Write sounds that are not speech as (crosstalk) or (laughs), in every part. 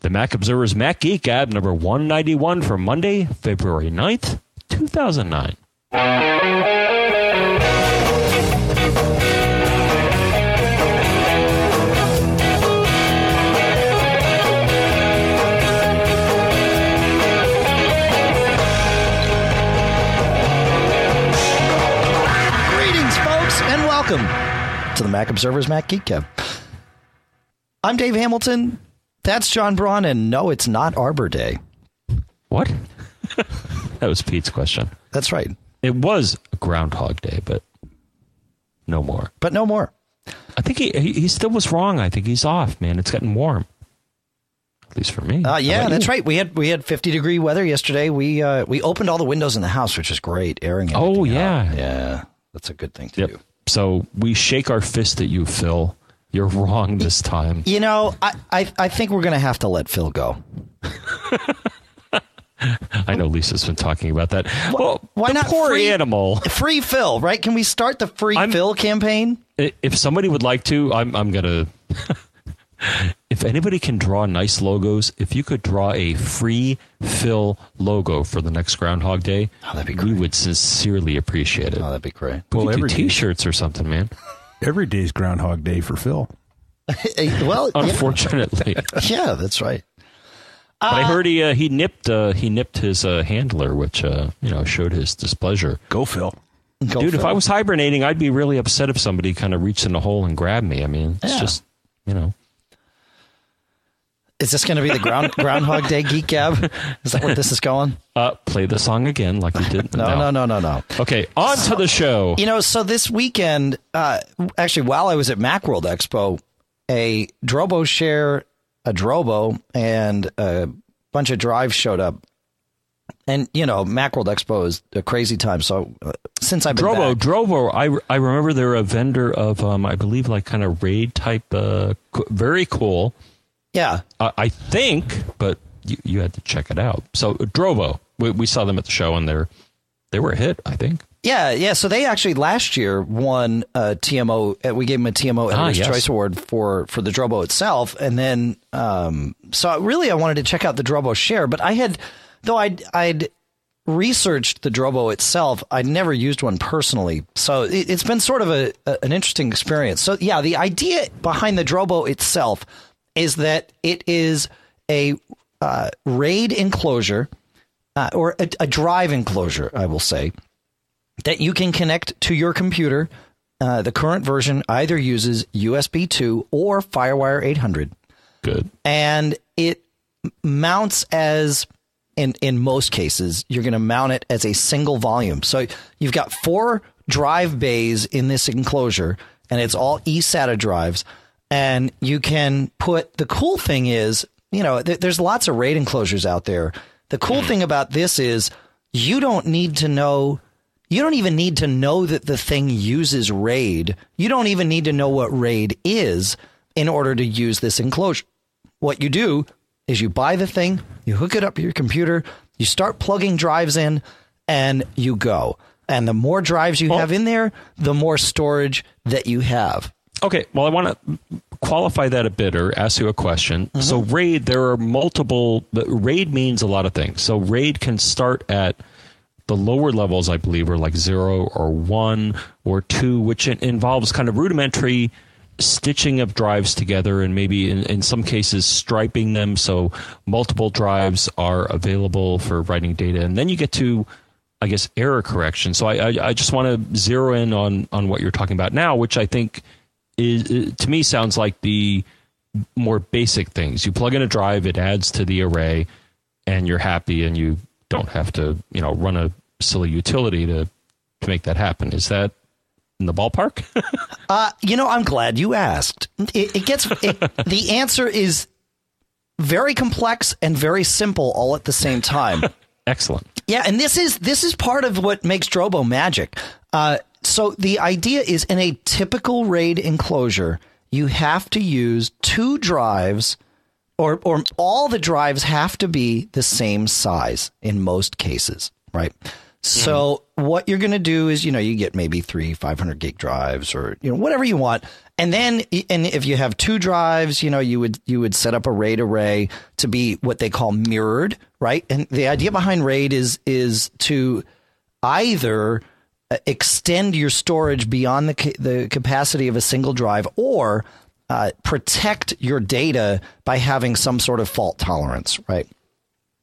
The Mac Observer's Mac Geek Gab number 191 for Monday, February 9th, 2009. Greetings, folks, and welcome to the Mac Observer's Mac Geek Gab. I'm Dave Hamilton. That's John Braun, and no, it's not Arbor Day. What? (laughs) that was Pete's question. That's right, It was Groundhog Day, but no more. but no more. I think he, he he still was wrong. I think he's off, man. It's getting warm. At least for me. Uh, yeah, that's you? right. We had we had 50 degree weather yesterday. We uh, we opened all the windows in the house, which is great, airing. Oh, yeah. out. yeah, that's a good thing to Yep. do. So we shake our fist at you, Phil. You're wrong this time. You know, I I, I think we're gonna have to let Phil go. (laughs) I know Lisa's been talking about that. Well, why the not poor free- animal. Free Phil, right? Can we start the free I'm- Phil campaign? If somebody would like to, I'm I'm gonna. (laughs) if anybody can draw nice logos, if you could draw a free Phil logo for the next Groundhog Day, Oh, that'd be we would sincerely appreciate it. Oh, that'd be great. we Well, could do T-shirts or something, man. (laughs) Every day's Groundhog Day for Phil. (laughs) Well, Unfortunately, (laughs) yeah, that's right. but I heard he uh, he nipped uh, he nipped his uh, handler, which uh, you know showed his displeasure. Go Phil. Go Dude, if I was hibernating, I'd be really upset if somebody kind of reached in the hole and grabbed me. I mean, it's Yeah. just you know. Is this going to be the ground, (laughs) Groundhog Day Geek Gab? Is that where this is going? Uh, play the song again, like you did. No, no, no, no, no. Okay, on to the show. You know, so this weekend, uh, actually, while I was at Macworld Expo, a Drobo share, a Drobo, and a bunch of drives showed up. And you know, Macworld Expo is a crazy time. So uh, since I've been Drobo, back- Drobo. I, I remember they're a vendor of, um, I believe, like kind of raid type. Uh, very cool. Yeah, Uh, I think, but you, you had to check it out. So Drobo, we, we saw them at the show, and they're they were a hit. I think. Yeah, yeah. So they actually last year won a TMO. uh, We gave them a TMO Ah, Editor's yes. Choice Award for for the Drobo itself, and then um, so really I wanted to check out the Drobo share, but I had though I'd I'd researched the Drobo itself. I'd never used one personally, so it, it's been sort of a, a an interesting experience. So yeah, the idea behind the Drobo itself is that it is a uh, RAID enclosure uh, or a, a drive enclosure, I will say that you can connect to your computer. Uh, the current version either uses USB 2 or FireWire 800, Good. and it mounts as in in most cases you're going to mount it as a single volume. So you've got four drive bays in this enclosure, and it's all eSATA drives. And you can put the cool thing is, you know, th- there's lots of RAID enclosures out there. The cool thing about this is you don't need to know you don't even need to know that the thing uses RAID. You don't even need to know what RAID is in order to use this enclosure. What you do is you buy the thing, you hook it up to your computer, you start plugging drives in, and you go. And the more drives you have in there, the more storage that you have. Okay, well, I want to qualify that a bit or ask you a question. Mm-hmm. So, RAID, there are multiple. RAID means a lot of things. So, RAID can start at the lower levels, I believe, are like zero or one or two, which involves kind of rudimentary stitching of drives together and maybe in, in some cases striping them so multiple drives are available for writing data. And then you get to I guess error correction. So I I, I just want to zero in on on what you're talking about now, which I think is, is to me sounds like the more basic things. You plug in a drive, it adds to the array, and you're happy, and you don't have to you know run a silly utility to to make that happen. Is that in the ballpark? (laughs) Uh, you know, I'm glad you asked. It, it gets it, the answer is very complex and very simple all at the same time. (laughs) Excellent. Yeah, and this is this is part of what makes Drobo magic. Uh, so the idea is in a typical RAID enclosure, you have to use two drives, or or all the drives have to be the same size in most cases, right? So mm-hmm. what you're going to do is, you know, you get maybe three 500 gig drives or you know whatever you want, and then and if you have two drives, you know, you would you would set up a RAID array to be what they call mirrored, right? And the idea behind RAID is is to either extend your storage beyond the ca- the capacity of a single drive or uh, protect your data by having some sort of fault tolerance, right?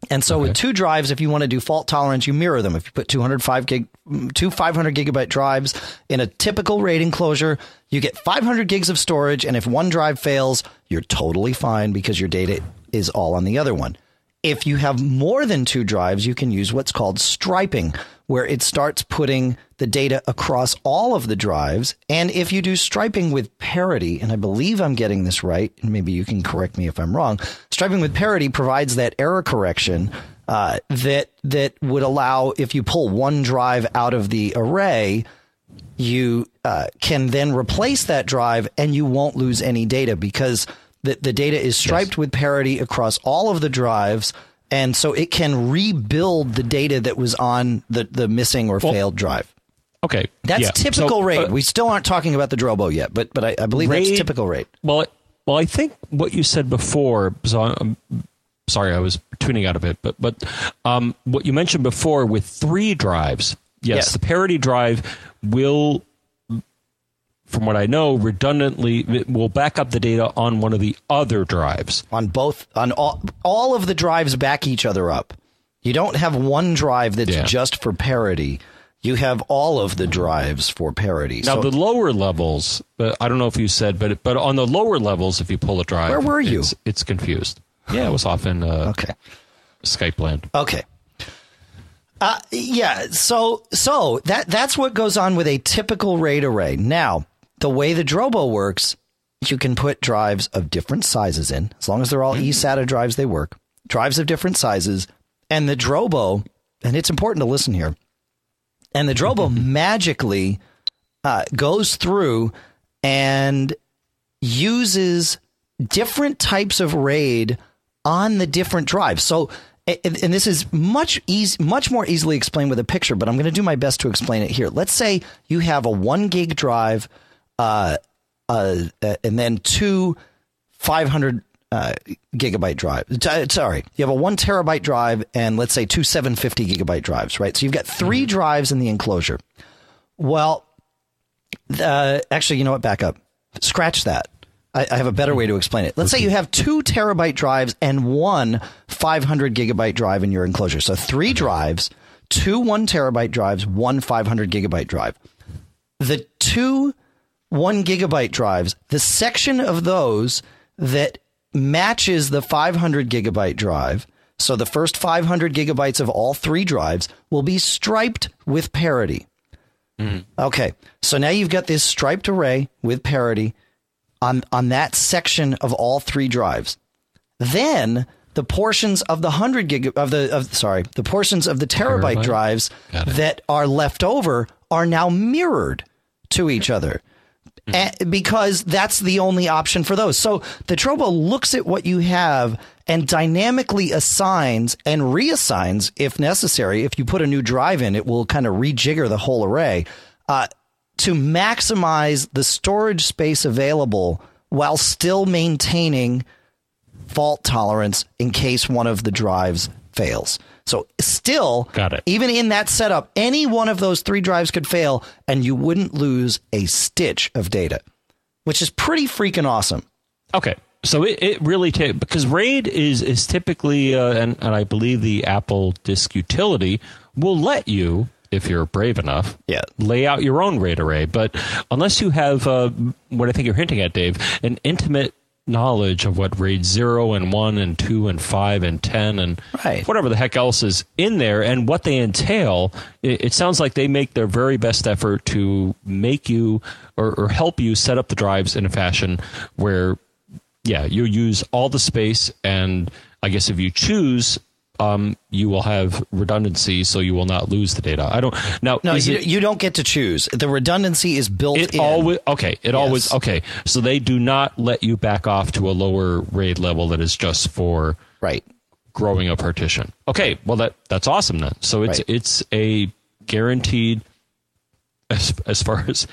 And so with two drives, if you want to do fault tolerance, you mirror them. If you put 205 gig, two 500 gigabyte drives in a typical RAID enclosure, you get 500 gigs of storage. And if one drive fails, you're totally fine because your data is all on the other one. If you have more than two drives, you can use what's called striping, where it starts putting the data across all of the drives. And if you do striping with parity, and I believe I'm getting this right, and maybe you can correct me if I'm wrong, striping with parity provides that error correction uh, that that would allow if you pull one drive out of the array, you uh, can then replace that drive and you won't lose any data because the, the data is striped yes. with parity across all of the drives. And so it can rebuild the data that was on the, the missing or well, failed drive. Okay. That's yeah. typical so, RAID. Uh, we still aren't talking about the Drobo yet, but but I, I believe RAID, that's typical RAID. Well, well, I think what you said before, so I'm sorry, I was tuning out of it, but but um, what you mentioned before with three drives, yes, yes, the parity drive will from what I know, redundantly will back up the data on one of the other drives. On both, on all, all of the drives back each other up. You don't have one drive that's yeah. just for parity. You have all of the drives for parity. Now so, the lower levels, but I don't know if you said, but but on the lower levels, if you pull a drive, where were you? It's, it's confused. Yeah, it was off in uh, okay Skype land. Okay. Uh, yeah, so so that that's what goes on with a typical RAID array. Now, the way the Drobo works, you can put drives of different sizes in. As long as they're all mm-hmm. eSATA drives, they work. Drives of different sizes. And the Drobo, and it's important to listen here, and the Drobo magically uh, goes through and uses different types of RAID on the different drives. So, and, and this is much easy, much more easily explained with a picture, but I'm going to do my best to explain it here. Let's say you have a one gig drive uh, uh, and then two 500 uh, gigabyte drive. Uh, sorry, you have a one terabyte drive and let's say two 750 gigabyte drives, right? So you've got 3 mm-hmm. drives in the enclosure. Well, uh, actually, you know what? Back up. Scratch that. I, I have a better way to explain it. Let's say you have two terabyte drives and one 500 gigabyte drive in your enclosure. So three drives, two one terabyte drives, one 500 gigabyte drive. The two one gigabyte drives, the section of those that matches the 500 gigabyte drive, so the first 500 gigabytes of all three drives will be striped with parity. Mm-hmm. Okay, so now you've got this striped array with parity on on that section of all three drives. Then the portions of the hundred gig of the of sorry the portions of the terabyte, terabyte? drives that are left over are now mirrored to each other. Mm-hmm. because that's the only option for those. So the Drobo looks at what you have and dynamically assigns and reassigns if necessary. If you put a new drive in, it will kind of rejigger the whole array uh, to maximize the storage space available while still maintaining fault tolerance in case one of the drives fails. So still, got it. Even in that setup, any one of those three drives could fail, and you wouldn't lose a stitch of data, which is pretty freaking awesome. Okay, so it, it really t- because RAID is is typically uh, and and I believe the Apple Disk Utility will let you if you're brave enough, yeah. lay out your own RAID array. But unless you have uh, what I think you're hinting at, Dave, an intimate knowledge of what RAID 0 and 1 and 2 and 5 and 10 and right. whatever the heck else is in there and what they entail, it, it, sounds like they make their very best effort to make you or, or help you set up the drives in a fashion where, yeah, you use all the space and I guess if you choose um, you will have redundancy, so you will not lose the data. I don't now. No, you, it, you don't get to choose. The redundancy is built it in. Always, okay, it yes. always okay. So they do not let you back off to a lower RAID level that is just for right growing a partition. Okay, well that that's awesome then. So it's right. it's a guaranteed as, as far as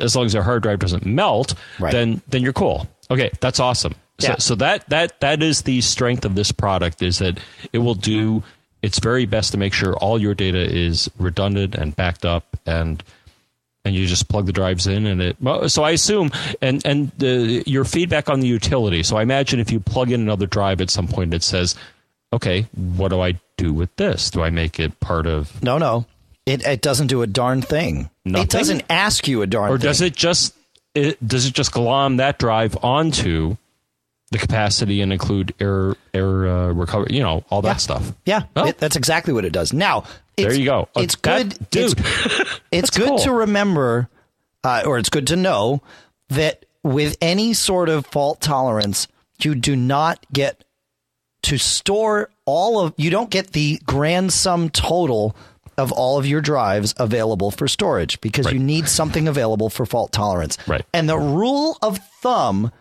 as long as their hard drive doesn't melt, Right. then then you're cool. Okay, that's awesome. So, Yeah. so that that that is the strength of this product is that it will do its very best to make sure all your data is redundant and backed up and and you just plug the drives in and it well, so i assume and and the, your feedback on the utility so i imagine if you plug in another drive at some point it says okay what do i do with this do i make it part of No, no. It, it doesn't do a darn thing. Nothing? It doesn't ask you a darn or thing. does it just it, does it just glom that drive onto the capacity and include error error uh, recovery you know all that Yeah. stuff Yeah, Oh. it, that's exactly what it does. Now, there you go Uh, It's that- good, dude (laughs) It's, it's good cool. to remember, uh, or it's good to know that with any sort of fault tolerance, you do not get to store all of. You don't get the grand sum total of all of your drives available for storage because you need something available for fault tolerance. Right. And the rule of thumb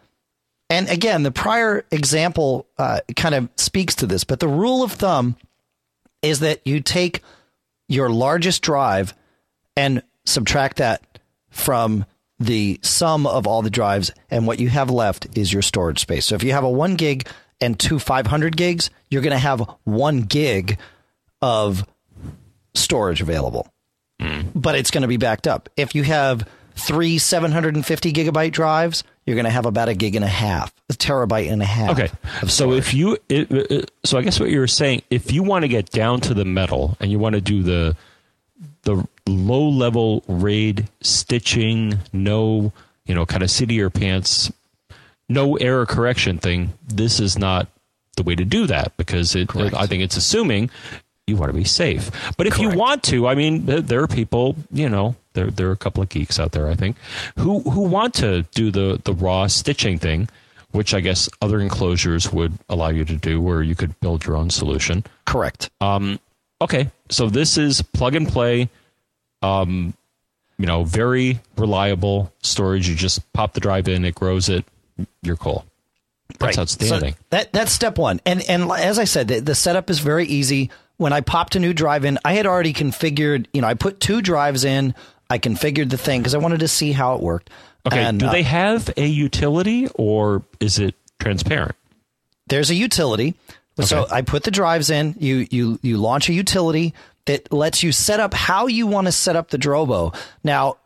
and again, the prior example uh, kind of speaks to this, but the rule of thumb is that you take your largest drive and subtract that from the sum of all the drives, and what you have left is your storage space. So if you have a one gig and two 500 gigs, you're going to have one gig of storage available, but it's going to be backed up. If you have three 750 gigabyte drives, you're going to have about a gig and a half, a terabyte and a half. Okay. So if you, it, it- so I guess what you're saying, if you want to get down to the metal and you want to do the the low level raid stitching, no, you know, kind of city your pants, no error correction thing, this is not the way to do that because it. Correct. I think it's assuming you want to be safe. But if you want to, I mean, there, are people, you know, there there are a couple of geeks out there, I think, who who want to do the the raw stitching thing, which I guess other enclosures would allow you to do, where you could build your own solution. correct. Um, okay, so this is plug and play. Um, you know, very reliable storage. You just pop the drive in, it grows it. You're cool. That's outstanding. So that that's step one. And and as I said, the, the setup is very easy. When I popped a new drive in, I had already configured. You know, I put two drives in. I configured the thing because I wanted to see how it worked. okay, And, do uh, they have a utility or is it transparent? there's a utility. So I put the drives in. You you you launch a utility that lets you set up how you want to set up the Drobo. Now,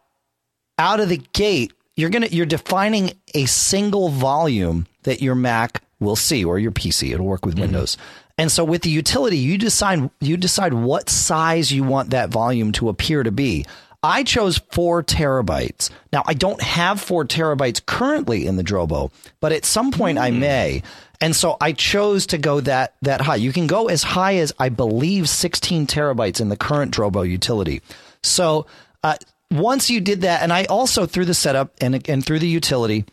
out of the gate, you're gonna you're defining a single volume that your Mac will see or your PC. It'll work with Windows. And so with the utility, you decide you decide what size you want that volume to appear to be. I chose four terabytes. Now I don't have four terabytes currently in the Drobo, but at some point I may. And so I chose to go that that high. You can go as high as I believe 16 terabytes in the current Drobo utility. So uh, once you did that, and I also through the setup and and through the utility,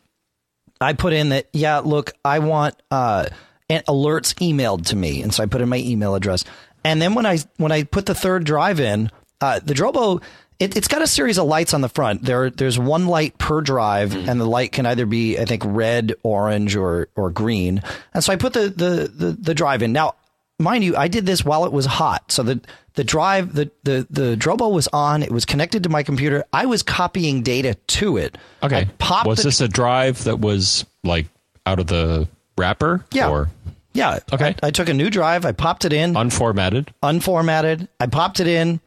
I put in that, yeah, look, I want uh, an alerts emailed to me, and so I put in my email address. And then when I when I put the third drive in, uh, the Drobo, it, it's got a series of lights on the front. There there's one light per drive, and the light can either be I think red, orange, or or green. And so I put the the the, the drive in. Now, mind you, I did this while it was hot, so the the drive the the the Drobo was on. It was connected to my computer. I was copying data to it. I Okay. popped was the this a drive that was like out of the wrapper? Yeah. Or Yeah. Okay. I, I took a new drive. I popped it in, unformatted? unformatted. I popped it in.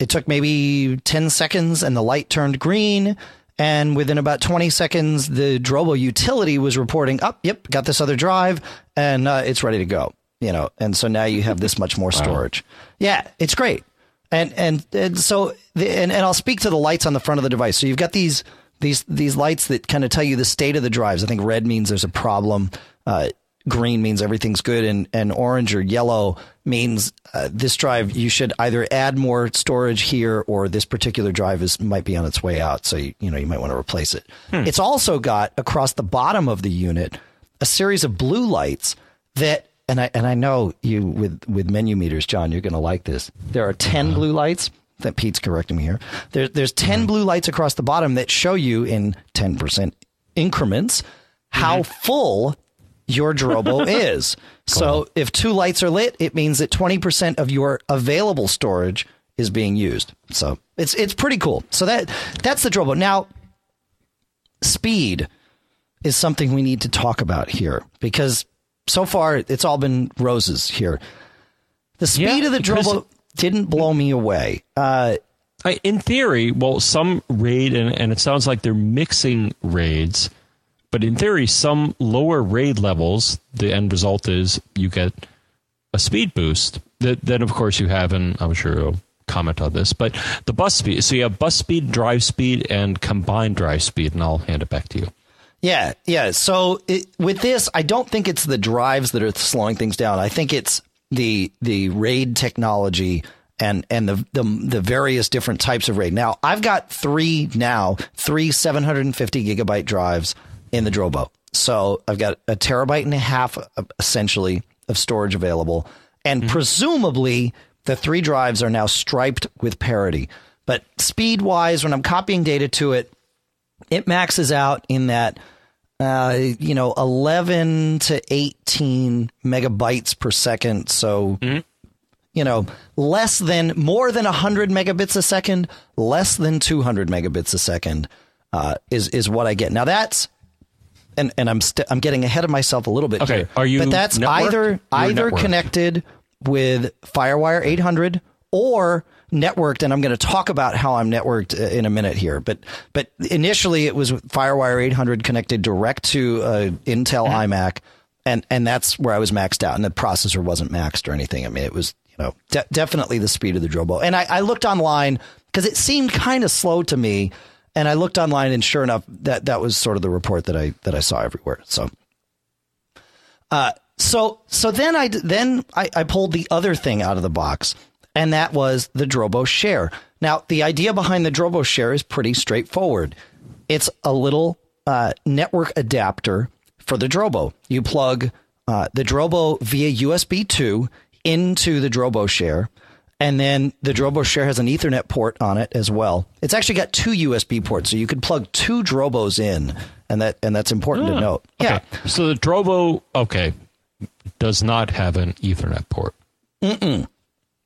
It took maybe 10 seconds and the light turned green. And within about 20 seconds, the Drobo utility was reporting, up, yep, got this other drive and uh, it's ready to go. You know, and so now you have this much more storage. Yeah, it's great. And, and, and so, the, and, and I'll speak to the lights on the front of the device. So you've got these, these, these lights that kind of tell you the state of the drives. I think red means there's a problem. Uh, green means everything's good and, and orange or yellow means uh, this drive you should either add more storage here or this particular drive is might be on its way out so you, you know you might want to replace it it's also got across the bottom of the unit a series of blue lights that and I and I know you with with menu meters John you're going to like this there are 10 blue lights that Pete's correcting me here there, there's 10 mm-hmm. blue lights across the bottom that show you in 10% increments how mm-hmm. full your Drobo (laughs) is. So if two lights are lit, it means that 20% of your available storage is being used. So it's it's pretty cool. So that that's the Drobo. Now, speed is something we need to talk about here because so far it's all been roses here. The speed Yeah, of the Drobo didn't blow me away. Uh, I, in theory, well, some raid, and, and it sounds like they're mixing raids, but in theory, some lower raid levels, the end result is you get a speed boost. That then, of course, you have, and I'm sure you'll comment on this, but the bus speed. So you have bus speed, drive speed, and combined drive speed, and I'll hand it back to you. Yeah, yeah. So it, with this, I don't think it's the drives that are slowing things down. I think it's the the raid technology and and the the, the various different types of raid. Now, I've got three now, three 750 gigabyte drives in the Drobo. So I've got a terabyte and a half, uh, essentially, of storage available, and presumably the three drives are now striped with parity. But speed wise, when I'm copying data to it, it maxes out in that uh, you know 11 to 18 megabytes per second so you know less than more than 100 megabits a second less than 200 megabits a second uh, is is what i get now that's and and i'm st- i'm getting ahead of myself a little bit Okay, here. are you but that's networked? either You're either networked. connected with firewire 800 or networked and i'm going to talk about how i'm networked uh, in a minute here but but initially it was firewire 800 connected direct to uh, intel Mm-hmm. imac and and that's where i was maxed out and the processor wasn't maxed or anything. I mean it was you know de- definitely the speed of the drobo and i, I looked online because it seemed kind of slow to me and i looked online and sure enough that that was sort of the report that i that i saw everywhere so. Uh, so so then I then I, I pulled the other thing out of the box, and that was the Drobo Share. Now the idea behind the Drobo Share is pretty straightforward. It's a little uh, network adapter for the Drobo. You plug uh, the Drobo via USB two into the Drobo Share. And then the Drobo Share has an Ethernet port on it as well. It's actually got two USB ports, so you could plug two Drobos in, and that and that's important to note. Yeah, So the Drobo, okay, does not have an Ethernet port. Mm-mm.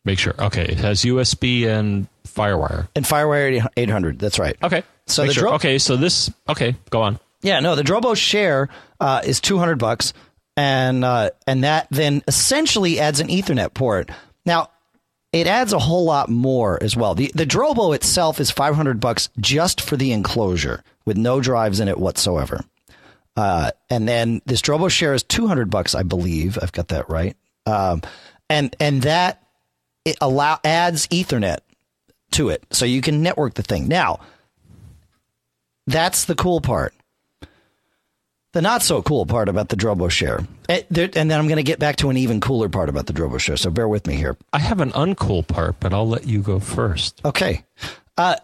Make sure. Okay. It has USB and Firewire. and FireWire 800. That's right. Okay. So Make the sure. Dro- okay. So this. Okay. Go on. Yeah, no, the Drobo share uh, is 200 bucks, and uh, and that then essentially adds an Ethernet port. Now, it adds a whole lot more as well. The the Drobo itself is 500 bucks just for the enclosure with no drives in it whatsoever. Uh, and then this Drobo share is 200 bucks, I believe. I've got that right. Um, and and that it allow adds Ethernet to it, so you can network the thing. Now, that's the cool part. The not so cool part about the Drobo share, Eh, there- and then I'm going to get back to an even cooler part about the Drobo share. So bear with me here. I have an uncool part, but I'll let you go first. Okay. Uh,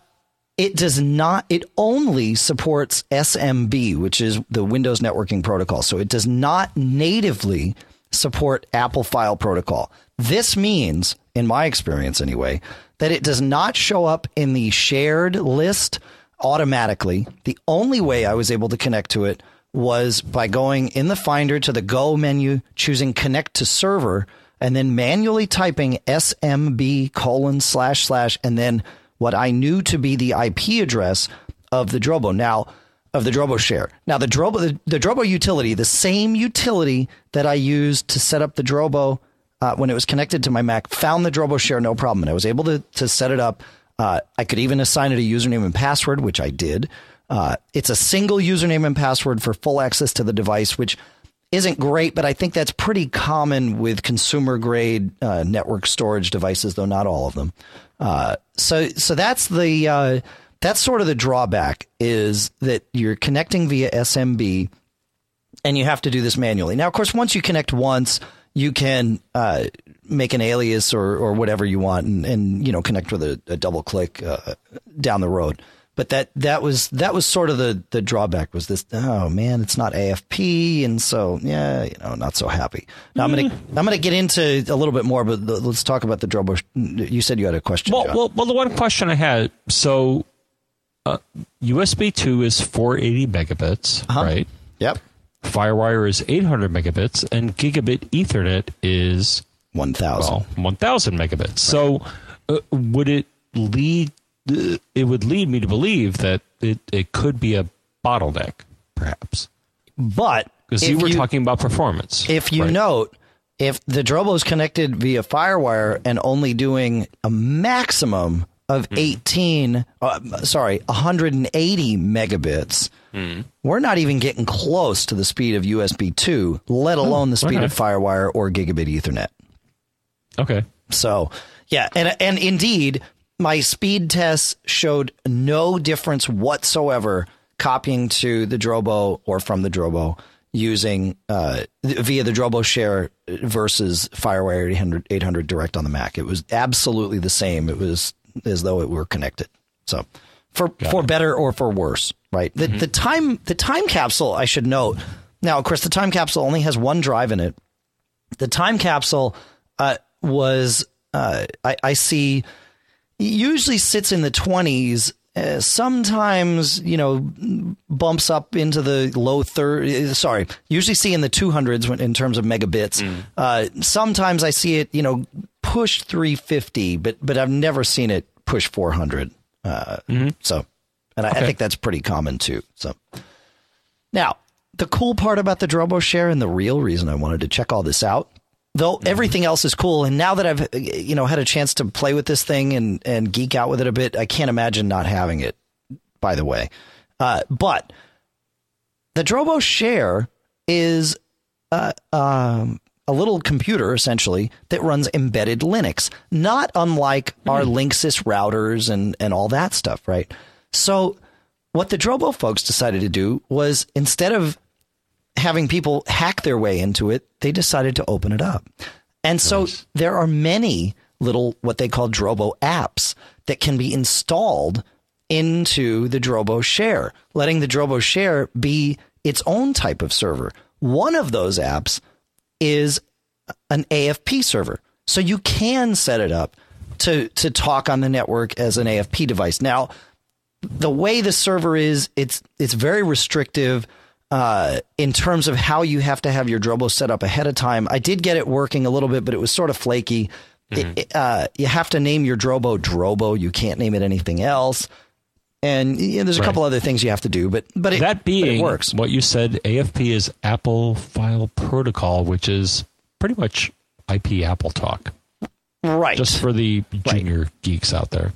it does not, it only supports SMB, which is the Windows networking protocol. So it does not natively support Apple File Protocol. This means, in my experience anyway, that it does not show up in the shared list automatically. The only way I was able to connect to it was by going in the Finder to the Go menu, choosing Connect to Server, and then manually typing SMB colon slash slash, and then what I knew to be the IP address of the Drobo. Now, of the Drobo share. Now, the Drobo, the, the Drobo utility, the same utility that I used to set up the Drobo uh, when it was connected to my Mac, found the Drobo share no problem, and I was able to to set it up. Uh, I could even assign it a username and password, which I did. Uh, it's a single username and password for full access to the device, which isn't great, but I think that's pretty common with consumer grade uh, network storage devices, though not all of them. Uh, so, so that's the uh, that's sort of the drawback is that you're connecting via SMB, and you have to do this manually. Now, of course, once you connect once, you can uh, make an alias or or whatever you want, and, and you know connect with a, a double click uh, down the road. But that that was that was sort of the the drawback was this. Oh man, it's not AFP, and so yeah, you know, not so happy. Now I'm gonna I'm gonna get into a little bit more, but th- let's talk about the Drobo. You said you had a question. Well, John. well, well. The one question I had. So, uh, USB two is 480 megabits, right? yep, FireWire is 800 megabits, and gigabit Ethernet is one thousand. well 1,000 megabits. So, uh, would it lead? Uh, it would lead me to believe that it, it could be a bottleneck, perhaps, But because you were talking about performance. if you right? note, if the Drobo is connected via FireWire and only doing a maximum of Hmm. 18, uh, sorry, 180 megabits, Hmm. we're not even getting close to the speed of USB 2, let alone the speed okay. of FireWire or gigabit Ethernet. okay, So, yeah, and and indeed, my speed tests showed no difference whatsoever copying to the Drobo or from the Drobo using uh, via the Drobo share versus FireWire 800, 800 direct on the Mac. It was absolutely the same. It was as though it were connected. So, for for better or for worse, right? The the time the time capsule I should note. Now, of course, the time capsule only has one drive in it. The time capsule uh, was uh, I, I see usually sits in the 20s uh, sometimes you know bumps up into the low third sorry usually see in the 200s in terms of megabits. Uh, sometimes i see it you know push 350 but but i've never seen it push 400 uh, so and I, I think that's pretty common too so. Now, the cool part about the Drobo Share and the real reason I wanted to check all this out, though everything else is cool, and now that I've you know had a chance to play with this thing and and geek out with it a bit, I can't imagine not having it. By the way, uh, but the Drobo Share is uh, um, a little computer essentially that runs embedded Linux, not unlike our hmm. Linksys routers and and all that stuff, right? So what the Drobo folks decided to do was instead of having people hack their way into it, they decided to open it up. And so there are many little what they call Drobo apps that can be installed into the Drobo share, letting the Drobo share be its own type of server. One of those apps is an AFP server. So you can set it up to to talk on the network as an AFP device. Now, the way the server is, it's it's very restrictive uh, in terms of how you have to have your Drobo set up ahead of time. I did get it working a little bit, but it was sort of flaky. It- it, uh, you have to name your Drobo Drobo. You can't name it anything else. And you know, there's a Right. couple other things you have to do, but but it, that but being it works. what you said, AFP is Apple File Protocol, which is pretty much IP Apple talk. Right. Just for the junior geeks out there.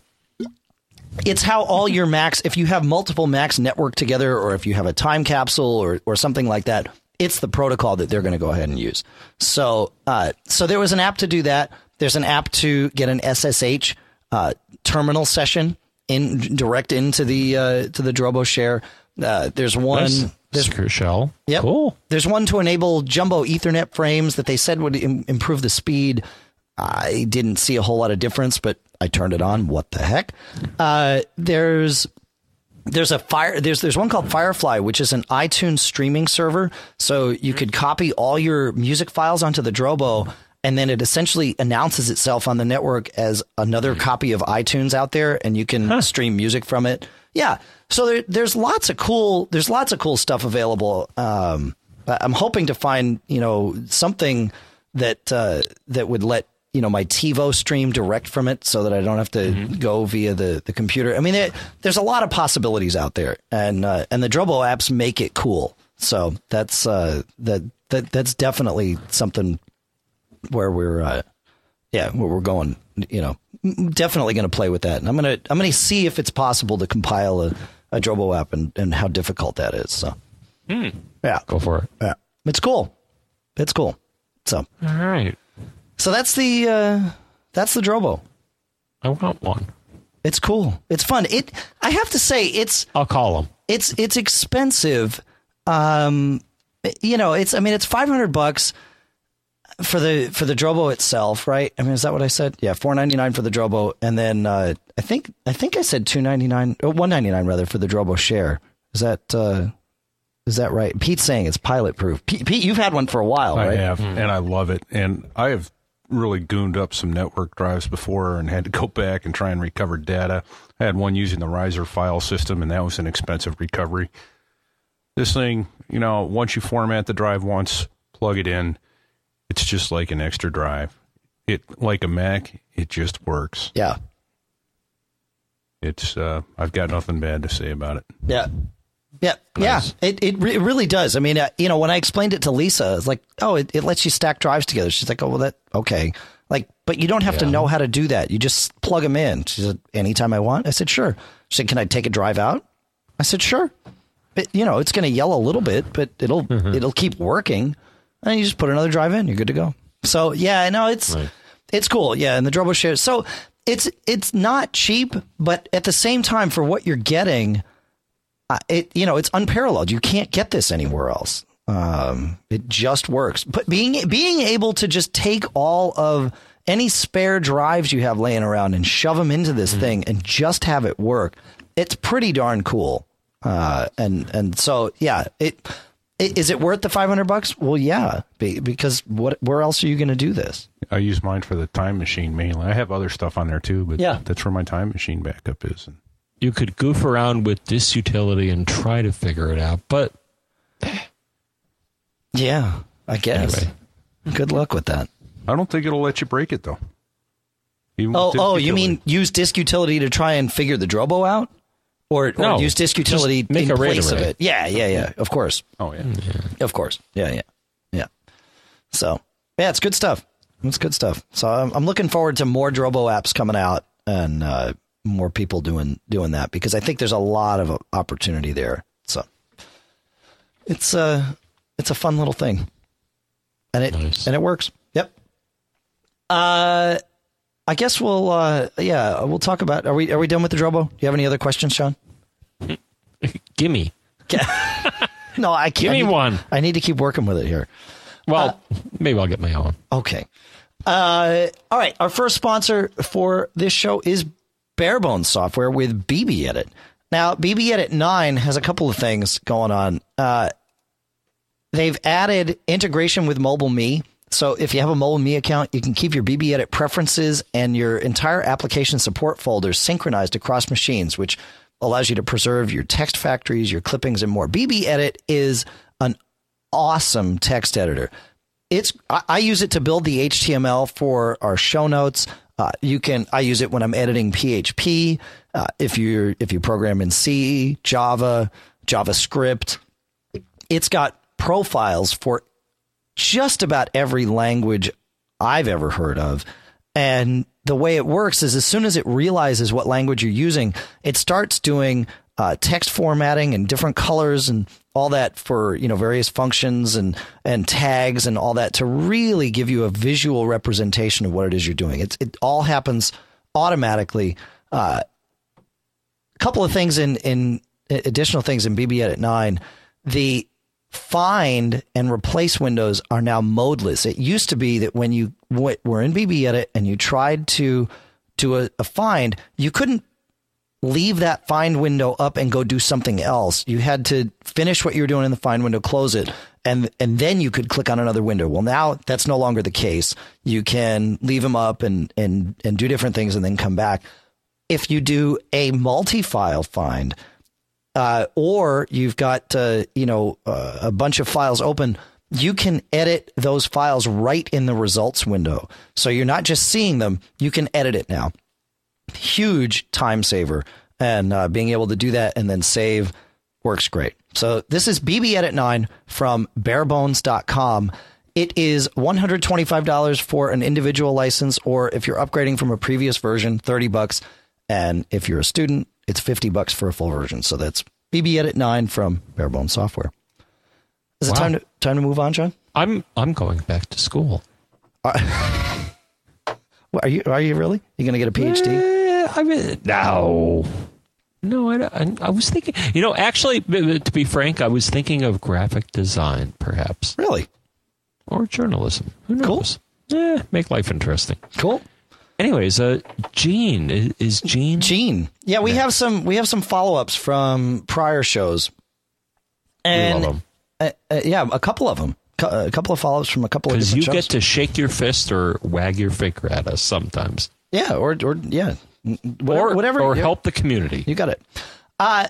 it's how all your Macs, if you have multiple Macs networked together, or if you have a time capsule or, or something like that, it's the protocol that they're going to go ahead and use. So, uh, so there was an app to do that. There's an app to get an SSH uh, terminal session in direct into the uh, to the Drobo share. Uh, there's one. Nice. There's Secure shell. Yep. Cool. There's one to enable jumbo Ethernet frames that they said would Im- improve the speed. I didn't see a whole lot of difference, but I turned it on. What the heck? Uh, there's there's a fire there's there's one called Firefly, which is an iTunes streaming server. So you could copy all your music files onto the Drobo, and then it essentially announces itself on the network as another copy of iTunes out there, and you can stream music from it. Yeah. So there, there's lots of cool there's lots of cool stuff available. Um, I'm hoping to find you know something that uh, that would let you know my TiVo stream direct from it, so that I don't have to go via the, the computer. I mean, there, there's a lot of possibilities out there, and uh, and the Drobo apps make it cool. So that's uh, that that that's definitely something where we're uh, yeah where we're going. You know, definitely going to play with that, and I'm gonna I'm gonna see if it's possible to compile a, a Drobo app and, and how difficult that is. So yeah, Go for it. yeah, it's cool. It's cool. So All right. so that's the uh, that's the Drobo. I want one. It's cool. It's fun. It I have to say it's I'll call them. it's it's expensive. Um, you know, it's I mean it's five hundred bucks for the for the Drobo itself, right? I mean, is that what I said? Yeah, four ninety nine for the Drobo, and then uh, I think I think I said two ninety nine, or one ninety nine rather for the Drobo share. Is that uh, is that right? Pete's saying it's pilot proof. Pete, Pete, you've had one for a while, right? I right? have, and I love it. And I have really gooned up some network drives before and had to go (laughs) back and try and recover data. I had one using the Reiser file system, and that was an expensive recovery. This thing, you know, once you format the drive once, plug it in, it's just like an extra drive. it like a Mac, it just works. Yeah. It's uh, I've got nothing bad to say about it. Yeah. Yeah, Nice. yeah, it, it, re- it really does. I mean, uh, you know, when I explained it to Lisa, it's like, oh, it, it lets you stack drives together. She's like, oh, well, that, okay. Like, but you don't have to know how to do that. You just plug them in. She said, anytime I want. I said, sure. She said, can I take a drive out? I said, sure. It, you know, it's going to yell a little bit, but it'll, it'll keep working. And you just put another drive in, you're good to go. So, yeah, no, it's, Right. it's cool. Yeah. And the Drobo share. So it's, it's not cheap, but at the same time, for what you're getting, uh, it you know it's unparalleled. You can't get this anywhere else. Um, it just works. But being being able to just take all of any spare drives you have laying around and shove them into this thing and just have it work, it's pretty darn cool. Uh, and and so yeah, it is it worth the five hundred bucks? Well, yeah, because what where else are you going to do this? I use mine for the time machine mainly. I have other stuff on there too, but Yeah. that's where my time machine backup is. You could goof around with this utility and try to figure it out, but Yeah, I guess. Anyway. Good luck with that. I don't think it'll let you break it though. Even with Oh, disk oh, you mean use disk utility to try and figure the Drobo out, or, or No, use disk utility make in a place of it? Yeah, yeah, yeah. Of course, Oh yeah. of course. Yeah, yeah, yeah. So yeah, it's good stuff. It's good stuff. So I'm, I'm looking forward to more Drobo apps coming out and uh, more people doing doing that because I think there's a lot of opportunity there. So it's a it's a fun little thing, and it Nice. and it works. Yep. Uh, I guess we'll uh yeah we'll talk about are we are we done with the Drobo? Do you have any other questions, Sean? (laughs) gimme. (laughs) No, I can't. Give me I need- one. I need to keep working with it here. Well, maybe I'll get my own. Okay. Uh, all right. Our first sponsor for this show is Barebones Software with BB Edit. Now, BB Edit 9 has a couple of things going on. Uh, they've added integration with Mobile Me. So if you have a Mobile Me account, you can keep your BB Edit preferences and your entire application support folders synchronized across machines, which allows you to preserve your text factories, your clippings, and more. BB Edit is an awesome text editor. It's I, I use it to build the HTML for our show notes. Uh, you can I use it when I'm editing PHP. Uh, if you if you program in C, Java, JavaScript, it's got profiles for just about every language I've ever heard of. And the way it works is as soon as it realizes what language you're using, it starts doing uh, text formatting and different colors and all that for you know various functions and and tags and all that to really give you a visual representation of what it is you're doing. It's it all happens automatically. Uh, a couple of things in in additional things in BB Edit 9. The find and replace windows are now modeless. It used to be that when you were in BB Edit and you tried to do a, a find, you couldn't leave that find window up and go do something else. You had to finish what you were doing in the find window, close it, and and then you could click on another window. Well, now that's no longer the case. You can leave them up and and and do different things and then come back. If you do a multi-file find, uh, or you've got uh, you know uh, a bunch of files open, you can edit those files right in the results window. So you're not just seeing them; you can edit it now. Huge time saver, and uh, being able to do that and then save works great. So this is BB Edit 9 from barebones.com. It is $125 for an individual license, or if you're upgrading from a previous version, 30 bucks. And if you're a student, it's 50 bucks for a full version. So that's BB Edit 9 from Barebone Software. Is it time to time to move on, John? I'm I'm going back to school. (laughs) What, Are you are you really? You going to get a PhD? Eh, I mean, no, no. I, I, I was thinking. You know, actually, to be frank, I was thinking of graphic design, perhaps, Really? or journalism. Who Cool. knows? Eh, make life interesting. Cool. Anyways, uh, Gene is, Gene. Gene. Yeah, we have some we have some follow-ups from prior shows. And. Uh, uh, yeah, a couple of them. A couple of follow-ups from a couple of Because you shows. get to shake your fist or wag your finger at us sometimes, yeah, or or yeah, whatever, or whatever or help the community. You got it. Uh,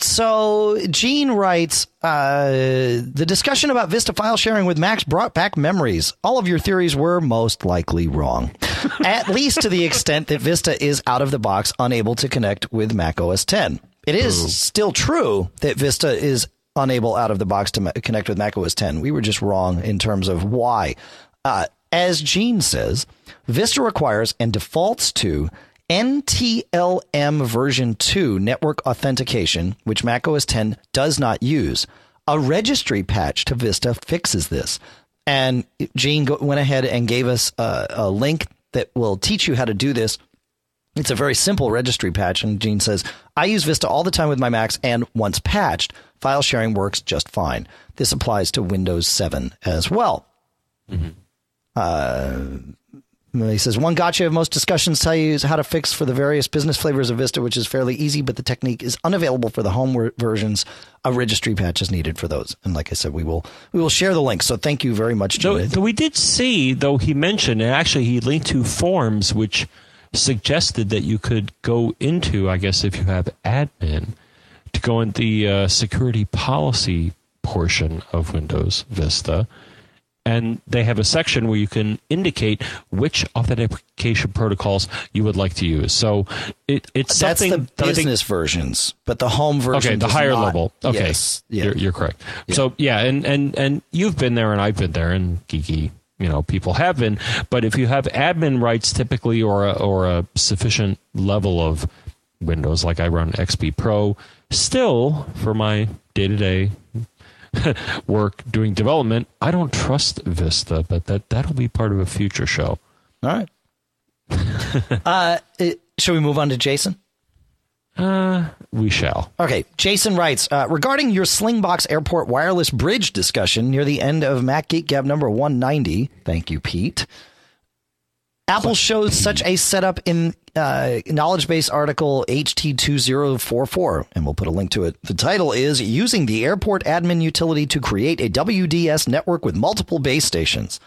so Gene writes, uh, the discussion about Vista file sharing with Macs brought back memories. All of your theories were most likely wrong, (laughs) at least to the extent that Vista is out of the box, unable to connect with Mac OS 10. It is Ooh. still true that Vista is unable out of the box to ma- connect with Mac OS 10. We were just wrong in terms of why. Uh, as Gene says, Vista requires and defaults to NTLM version 2 network authentication, which macOS 10 does not use. A registry patch to Vista fixes this. And Gene went ahead and gave us a, a link that will teach you how to do this. It's a very simple registry patch. And Gene says, I use Vista all the time with my Macs, and once patched, file sharing works just fine. This applies to Windows 7 as well. Mm-hmm. Uh, he says one gotcha of most discussions tell you is how to fix for the various business flavors of Vista, which is fairly easy, but the technique is unavailable for the home versions. A registry patch is needed for those. And like I said, we will we will share the link. So thank you very much, Judith. So, we did see, though he mentioned, and actually he linked to forms which suggested that you could go into, I guess, if you have admin, to go in the uh, security policy portion of Windows Vista and they have a section where you can indicate which authentication protocols you would like to use. So it, it's that's something the business think, versions, but the home version. Okay, the higher not, level. Okay, yes, yeah. you're, you're correct. Yeah. So yeah, and and and you've been there, and I've been there, and geeky. You know, people have been, but if you have admin rights, typically, or a, or a sufficient level of Windows, like I run XP Pro, still for my day to day (laughs) work doing development. I don't trust Vista, but that that'll be part of a future show. All right. (laughs) uh, it, shall we move on to Jason? Uh, we shall. Okay. Jason writes uh, regarding your Slingbox Airport wireless bridge discussion near the end of Mac Geek Gab number 190. Thank you, Pete. Apple shows such a setup in uh, knowledge base article HT2044, and we'll put a link to it. The title is Using the Airport Admin Utility to Create a WDS Network with Multiple Base Stations.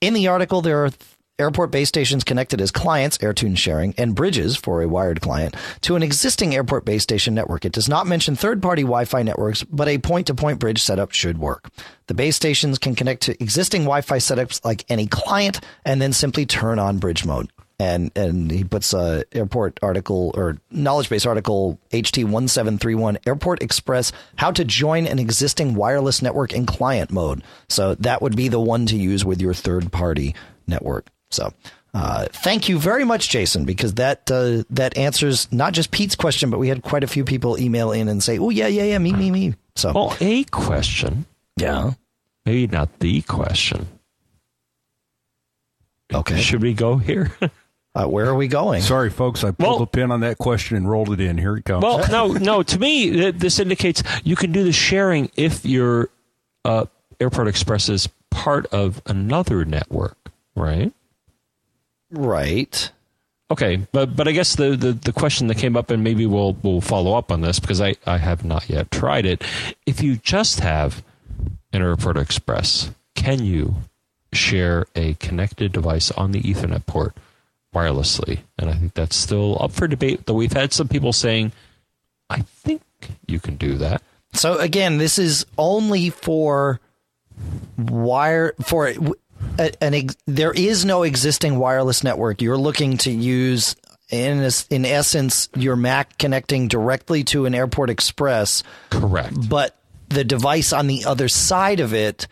In the article, there are airport base stations connected as clients, AirTunes sharing, and bridges for a wired client to an existing airport base station network. It does not mention third party Wi Fi networks, but a point to point bridge setup should work. The base stations can connect to existing Wi Fi setups like any client and then simply turn on bridge mode. And and he puts a airport article or knowledge base article HT one seven three one Airport Express how to join an existing wireless network in client mode. So that would be the one to use with your third party network. So uh, thank you very much, Jason, because that uh, that answers not just Pete's question, but we had quite a few people email in and say, "Oh yeah, yeah, yeah, me, me, me." So, well, a question, yeah, maybe not the question. Okay, should we go here? (laughs) Uh, where are we going? Sorry, folks. I pulled well, a pin on that question and rolled it in. Here it comes. Well, no, no. To me, this indicates you can do the sharing if your uh, Airport Express is part of another network, right? Right. Okay, but but I guess the, the, the question that came up, and maybe we'll we'll follow up on this because I, I have not yet tried it. If you just have an Airport Express, can you share a connected device on the Ethernet port wirelessly? And I think that's still up for debate. Though we've had some people saying, I think you can do that. So again, this is only for wire for an there is no existing wireless network. You're looking to use in in essence your Mac connecting directly to an Airport Express. Correct. But the device on the other side of it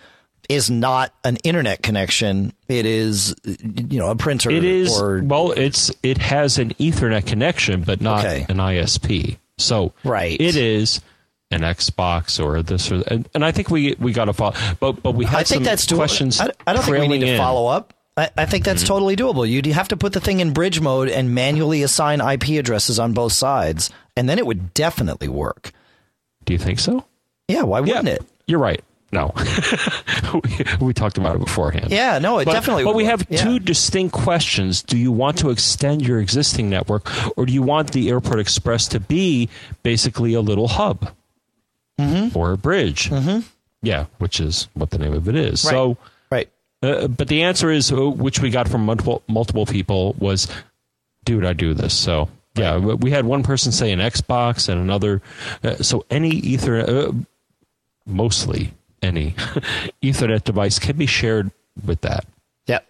is not an internet connection. It is you know a printer. It is or, well, it's it has an Ethernet connection, but not okay. an ISP. So right, it is an Xbox or this or and, and I think we we got to follow. But but we had I think that's questions. I, I don't think we need to in. follow up. I, I think that's mm-hmm. totally doable. You'd have to put the thing in bridge mode and manually assign IP addresses on both sides, and then it would definitely work. Do you think so? Yeah, why wouldn't yeah, it? You're right. No, (laughs) we, we, talked about it beforehand. Yeah, no, it but, definitely. But we have yeah. two distinct questions. Do you want to extend your existing network, or do you want the Airport Express to be basically a little hub? Mm-hmm. or a bridge. Mm-hmm. Yeah, which is what the name of it is. Right. So, right. Uh, but the answer is, uh, which we got from multiple multiple people, was, "Dude, I do this." So Yeah, but we had one person say an Xbox and another. Uh, so any Ethernet, uh, mostly any (laughs) Ethernet device can be shared with that. Yep.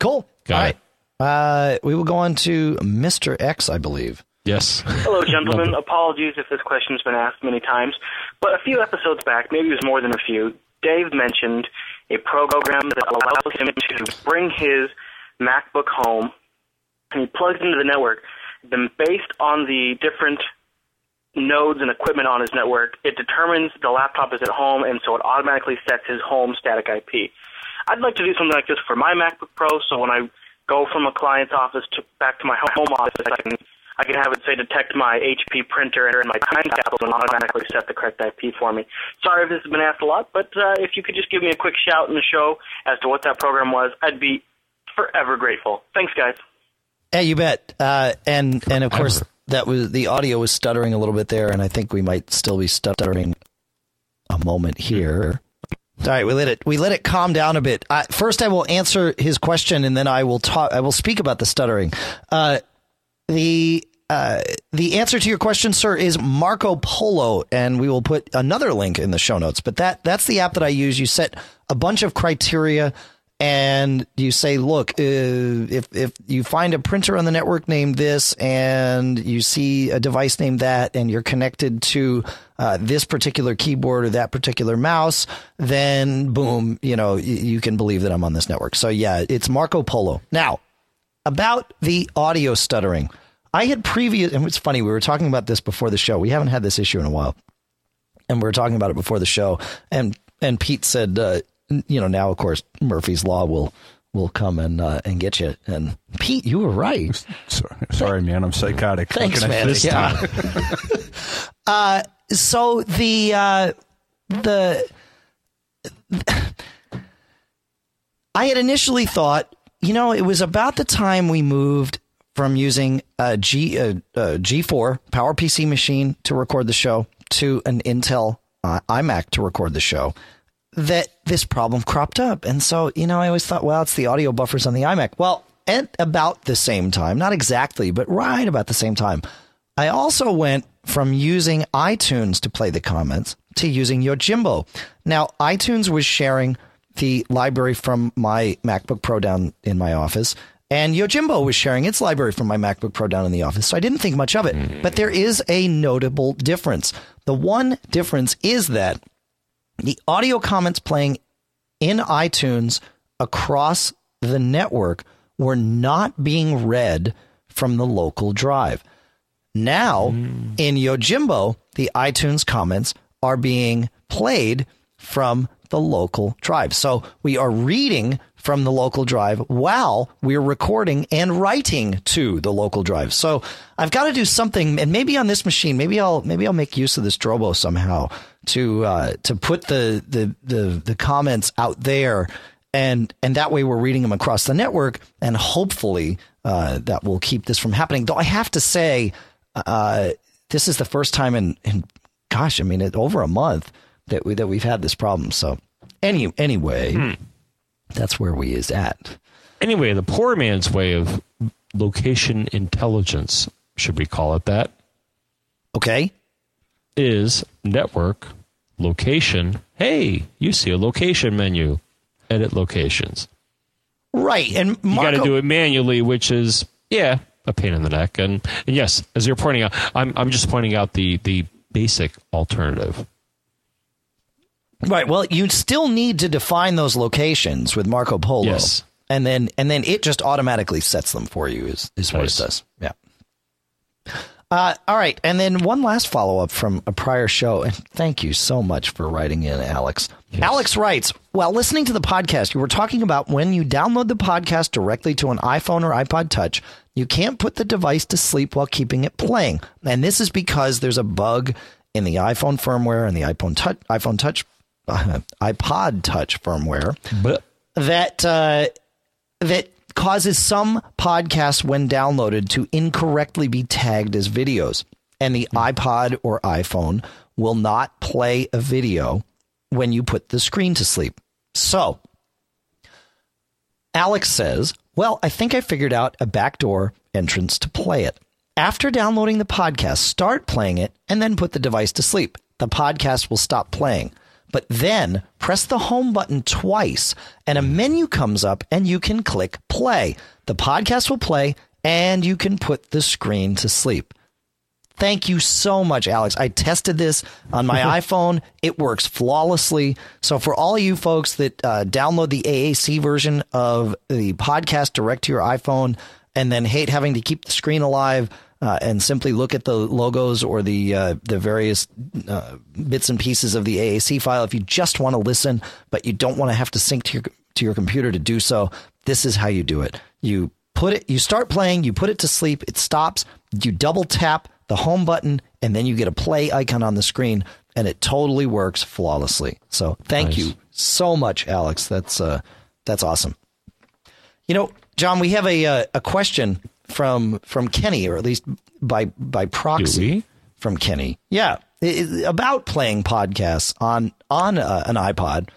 Cool. Got All it. right. Uh, we will go on to Mr. X, I believe. Yes. Hello, (laughs) gentlemen. Apologies if this question's been asked many times, but a few episodes back, maybe it was more than a few, Dave mentioned a program that allows him to bring his MacBook home and he plugs into the network. Then, based on the different nodes and equipment on his network, it determines the laptop is at home, and so it automatically sets his home static IP. I'd like to do something like this for my MacBook Pro, so when I go from a client's office to back to my home office, I can I can have it say detect my HP printer and my time capsule and automatically set the correct IP for me. Sorry if this has been asked a lot, but uh, if you could just give me a quick shout in the show as to what that program was, I'd be forever grateful. Thanks, guys. Yeah, you bet. Uh, and and of course that was the audio was stuttering a little bit there, and I think we might still be stuttering a moment here. All right, we let it we let it calm down a bit. Uh, first, I will answer his question, and then I will talk. I will speak about the stuttering. Uh, the uh, the answer to your question, sir, is Marco Polo, and we will put another link in the show notes. But that that's the app that I use. You set a bunch of criteria, and you say, look, uh, if if you find a printer on the network named this, and you see a device named that, and you're connected to uh, this particular keyboard or that particular mouse, then boom, you know, you can believe that I'm on this network. So yeah, it's Marco Polo. Now, about the audio stuttering. I had previous, and it's funny, we were talking about this before the show. We haven't had this issue in a while. And we were talking about it before the show. And, and Pete said, uh, you know, now of course Murphy's Law will, will come and, uh, and get you. And Pete, you were right. (laughs) Sorry, sorry, man. I'm psychotic. Thanks, man. Yeah. (laughs) uh, so the uh, the (sighs) I had initially thought, you know, it was about the time we moved from using a G a, a G4 PowerPC machine to record the show to an Intel uh, iMac to record the show that this problem cropped up. And so, you know, I always thought, well, it's the audio buffers on the iMac. Well, at about the same time, not exactly, but right about the same time, I also went from using iTunes to play the comments to using Yojimbo. Now, iTunes was sharing the library from my MacBook Pro down in my office, and Yojimbo was sharing its library from my MacBook Pro down in the office. So I didn't think much of it. Mm. But there is a notable difference. The one difference is that the audio comments playing in iTunes across the network were not being read from the local drive. Now, mm. in Yojimbo, the iTunes comments are being played from the local drive. So we are reading from the local drive while we're recording and writing to the local drive. So I've got to do something, and maybe on this machine, maybe I'll maybe I'll make use of this Drobo somehow to uh, to put the, the the the comments out there, and and that way we're reading them across the network, and hopefully uh, that will keep this from happening. Though I have to say, uh, this is the first time in, in gosh, I mean, over a month that we that we've had this problem. So any anyway, hmm. that's where we is at. Anyway, the poor man's way of location intelligence, should we call it that, Okay. is network location. Hey, you see a location menu. Edit locations. Right, and You got to do it manually, which is yeah, a pain in the neck. And, and yes, as you're pointing out, I'm I'm just pointing out the the basic alternative. Right. Well, you still need to define those locations with Marco Polo. Yes. And then and then it just automatically sets them for you is, is what Nice. it does. Yeah. Uh, all right. And then one last follow up from a prior show. And thank you so much for writing in, Alex. Alex writes While listening to the podcast, you were talking about when you download the podcast directly to an iPhone or iPod Touch, you can't put the device to sleep while keeping it playing. And this is because there's a bug in the iPhone firmware and the iPhone Touch, iPhone Touch, uh, iPod Touch firmware that uh, that causes some podcasts when downloaded to incorrectly be tagged as videos and the iPod or iPhone will not play a video when you put the screen to sleep. So, Alex says, "Well, I think I figured out a backdoor entrance to play it." After downloading the podcast, start playing it and then put the device to sleep. The podcast will stop playing. But then press the home button twice and a menu comes up and you can click play. The podcast will play and you can put the screen to sleep. Thank you so much, Alex. I tested this on my (laughs) iPhone. It works flawlessly. So, for all you folks that uh, download the AAC version of the podcast direct to your iPhone and then hate having to keep the screen alive uh, and simply look at the logos or the uh, the various uh, bits and pieces of the AAC file, if you just want to listen but you don't want to have to sync to your to your computer to do so, this is how you do it. You put it, you start playing, you put it to sleep, it stops, you double tap the home button, and then you get a play icon on the screen, and it totally works flawlessly. So thank Nice. you so much, Alex. That's uh, that's awesome. You know, John, we have a uh, a question from from Kenny, or at least by by proxy from Kenny. Yeah, i- i- about playing podcasts on on uh, an iPod,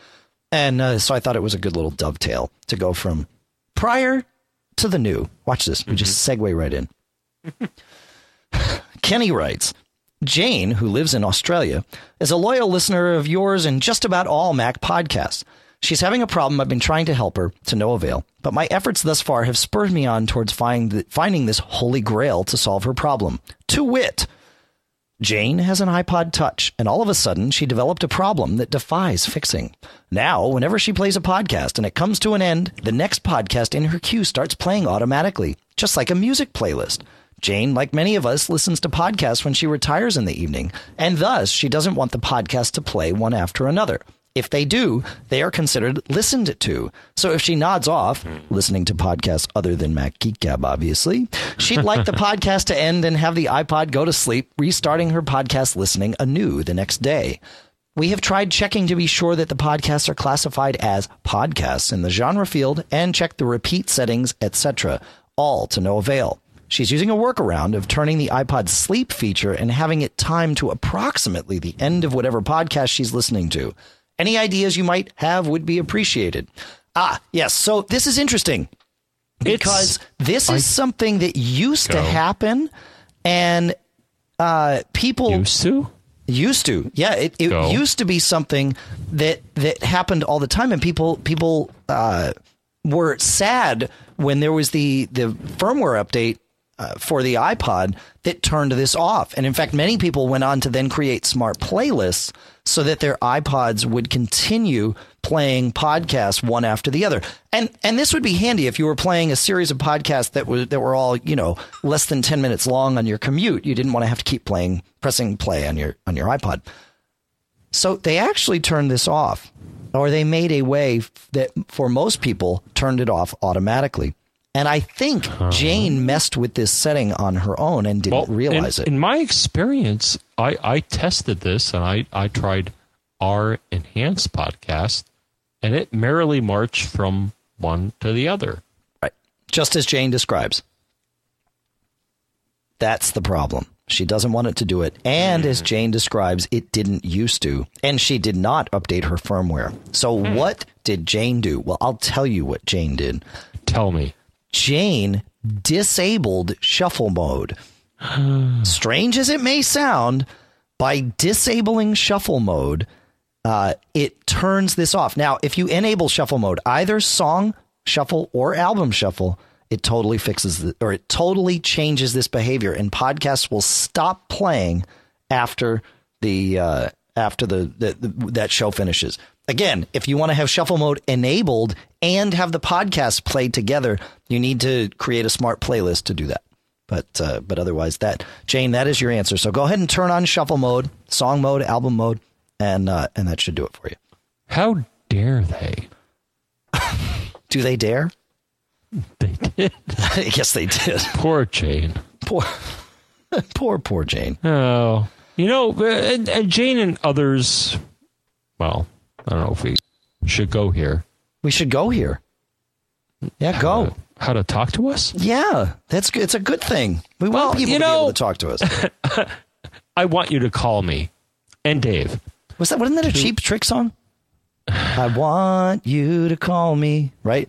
and uh, so I thought it was a good little dovetail to go from prior to the new. Watch this. We just segue right in. (laughs) Kenny writes Jane, who lives in Australia, is a loyal listener of yours and just about all Mac podcasts. She's having a problem. I've been trying to help her to no avail, but my efforts thus far have spurred me on towards find finding this holy grail to solve her problem. To wit, Jane has an iPod Touch, and all of a sudden she developed a problem that defies fixing. Now, whenever she plays a podcast and it comes to an end, the next podcast in her queue starts playing automatically, just like a music playlist. Jane, like many of us, listens to podcasts when she retires in the evening, and thus she doesn't want the podcast to play one after another. If they do, they are considered listened to. So if she nods off, listening to podcasts other than Mac Geek Gab, obviously, she'd like the (laughs) podcast to end and have the iPod go to sleep, restarting her podcast listening anew the next day. We have tried checking to be sure that the podcasts are classified as podcasts in the genre field and checked the repeat settings, etc., all to no avail. She's using a workaround of turning the iPod sleep feature and having it timed to approximately the end of whatever podcast she's listening to. Any ideas you might have would be appreciated. Ah, yes. So this is interesting because this is something that used to happen and uh, people Used to? Used to, yeah. It, it Go. used to be something that that happened all the time, and people people uh, were sad when there was the the firmware update uh, for the iPod that turned this off. And in fact, many people went on to then create smart playlists so that their iPods would continue playing podcasts one after the other. And and this would be handy if you were playing a series of podcasts that were that were all, you know, less than 10 minutes long on your commute. You didn't want to have to keep playing pressing play on your on your iPod. So they actually turned this off, or they made a way that for most people turned it off automatically. And I think Jane messed with this setting on her own and didn't realize in, it. In my experience, I, I tested this and I, I tried our enhanced podcast, and it merrily marched from one to the other. Right. Just as Jane describes. That's the problem. She doesn't want it to do it. And as hmm. Jane describes, it didn't used to. And she did not update her firmware. So hmm. what did Jane do? Well, I'll tell you what Jane did. Tell me. Jane disabled shuffle mode. (sighs) Strange as it may sound, by disabling shuffle mode, uh, it turns this off. Now, if you enable shuffle mode, either song shuffle or album shuffle, it totally fixes the, or it totally changes this behavior, and podcasts will stop playing after the uh, after the, the, the that show finishes. Again, if you want to have shuffle mode enabled and have the podcast played together, you need to create a smart playlist to do that. But uh, but otherwise, that Jane, that is your answer. So go ahead and turn on shuffle mode, song mode, album mode, and uh, and that should do it for you. How dare they? (laughs) Do they dare? They did. (laughs) yes, they did. Poor Jane. Poor, (laughs) poor, poor Jane. Oh, you know, and, and Jane and others. Well, I don't know if we should go here. We should go here. Yeah, go. How to talk to us? Yeah, that's good. It's a good thing. We Well, want people you to know- able to talk to us. (laughs) I want you to call me and Dave. Was that wasn't that a cheap trick song? I want you to call me, right?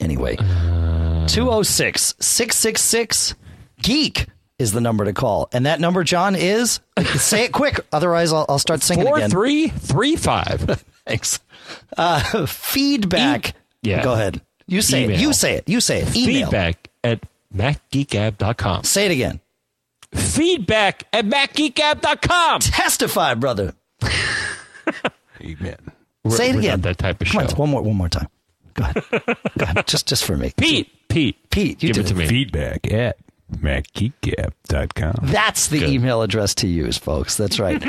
Anyway, uh, 206 666 Geek is the number to call. And that number, John, is say it quick. (laughs) Otherwise, I'll, I'll start singing Four again. three three five. (laughs) Thanks. Uh, feedback. E- yeah. Go ahead. You say it. You say it. You say it. Email. Feedback at macgeekgab.com. Say it again. Feedback at macgeekgab.com. Testify, brother. (laughs) Amen. We're, Say it we're again. Not that type of Come show. on, one more, one more time. Go ahead. Go ahead. Just, just for me. Pete, Pete, Pete, you give did it to it. me. Feedback at macgeekgab.com. That's the Good. email address to use, folks. That's right.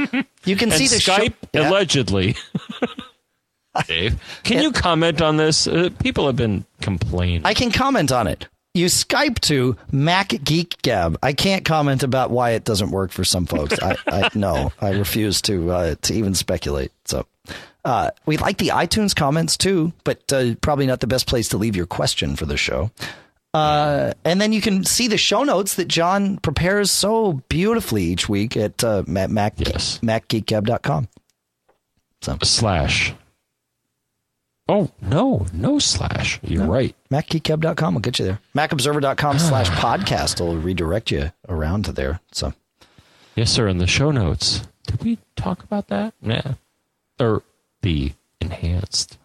You can and see the show- Skype Yeah. allegedly. (laughs) Dave, can you comment on this? Uh, people have been complaining. I can comment on it. You Skype to Mac Geek Gab. I can't comment about why it doesn't work for some folks. I, I no, I refuse to uh, to even speculate. So uh, we like the iTunes comments too, but uh, probably not the best place to leave your question for the show. Uh, and then you can see the show notes that John prepares so beautifully each week at uh, Mac, Mac, Yes. MacGeekGab.com. slash. Oh no, no slash. You're right. MacGeekGab.com will get you there. MacObserver.com slash podcast will redirect you around to there. So. Yes, sir. In the show notes, did we talk about that? Yeah. Or the enhanced.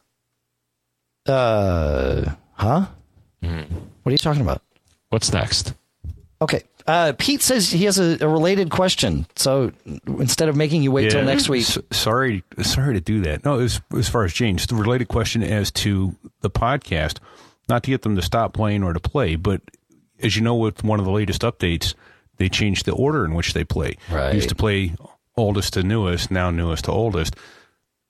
Uh, huh? Hmm. What are you talking about? What's next? Okay. Uh, Pete says he has a, a related question. So instead of making you wait till next week, S- sorry, sorry to do that. No, as as far as James, the related question as to the podcast, not to get them to stop playing or to play, but as you know, with one of the latest updates, they changed the order in which they play. Right. Used to play oldest to newest, now newest to oldest.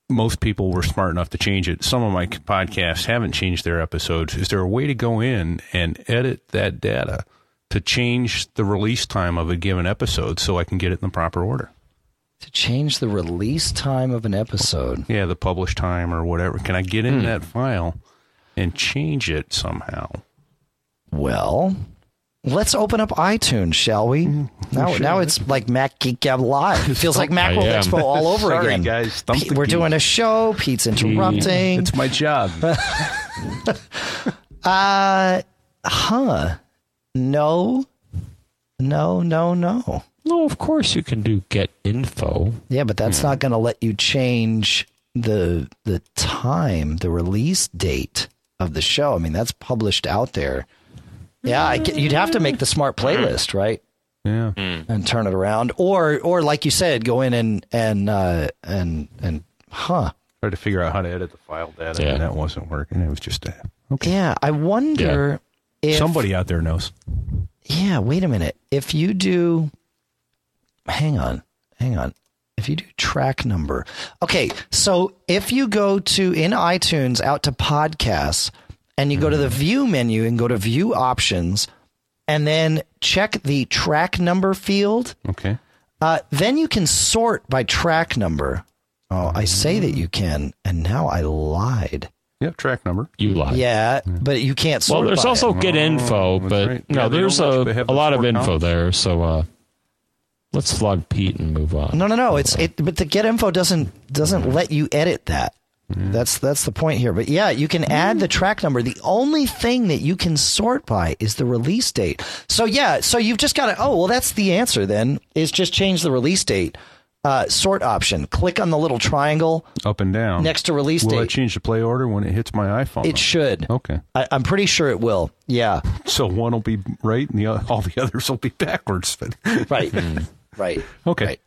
Most people were smart enough to change it. Some of my podcasts haven't changed their episodes. Is there a way to go in and edit that data to change the release time of a given episode so I can get it in the proper order? to change the release time of an episode. Yeah, the publish time or whatever. Can I get Hmm. in that file and change it somehow? Well, let's open up iTunes, shall we? Now, now it's like Mac Geek Gab Live. (laughs) It feels like I Macworld am. Expo all over Sorry, again. guys. Stump Pete, we're geek. doing a show. Pete's interrupting. It's my job. (laughs) Uh, huh? No, no, no, no. No, of course you can do get info. Yeah, but that's not going to let you change the the time, the release date of the show. I mean, that's published out there. Yeah, get, you'd have to make the smart playlist, right? yeah. And turn it around, or or like you said, go in and and uh, and and huh? Tried to figure out how to edit the file data, Yeah. and that wasn't working. It was just a, okay. Yeah, I wonder if Somebody out there knows. Yeah, wait a minute. If you do, hang on, hang on. If you do track number, okay. So if you go to in iTunes out to podcasts, and you go to the view menu and go to view options, and then check the track number field, Okay. uh, then you can sort by track number. Oh, I say that you can, and now I lied. Yep. Track number. You lied. Yeah, but you can't sort. Well, there's by also it. get info, that's but right. no, Yeah, they there's a, much- they have a lot of info columns. there. So uh, let's flog Pete and move on. No, no, no. It's it, but the get info doesn't doesn't let you edit that. That's that's the point here. But yeah, you can add the track number. The only thing that you can sort by is the release date. So yeah, so you've just got to. Oh well, that's the answer. Then is just change the release date. Uh, sort option. Click on the little triangle Up and down. next to release Will date. it change the play order when it hits my iPhone? it should. Okay. I, I'm pretty sure it will. Yeah. (laughs) So one will be right, and the all the others will be backwards. Right. (laughs) right. okay. Right.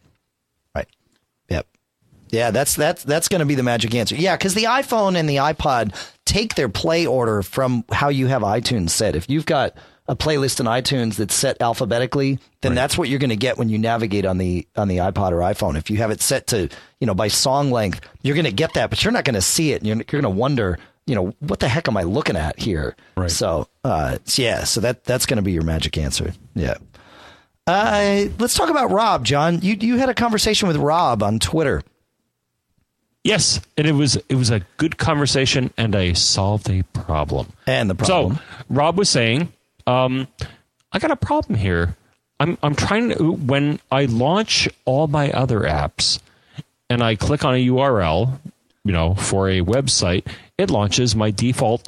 Yeah, that's that's that's going to be the magic answer. Yeah, because the iPhone and the iPod take their play order from how you have iTunes set. If you've got a playlist in iTunes that's set alphabetically, then that's what you're going to get when you navigate on the on the iPod or iPhone. If you have it set to you know by song length, you're going to get that, but you're not going to see it. You're, you're going to wonder, you know, what the heck am I looking at here? Right. So, uh, yeah, so that that's going to be your magic answer. Yeah. Uh, let's talk about Rob, John. You you had a conversation with Rob on Twitter. Yes, and it was it was a good conversation, and I solved a problem. And the problem. So Rob was saying, um, I got a problem here. I'm I'm trying to when I launch all my other apps, and I click on a URL, you know, for a website, it launches my default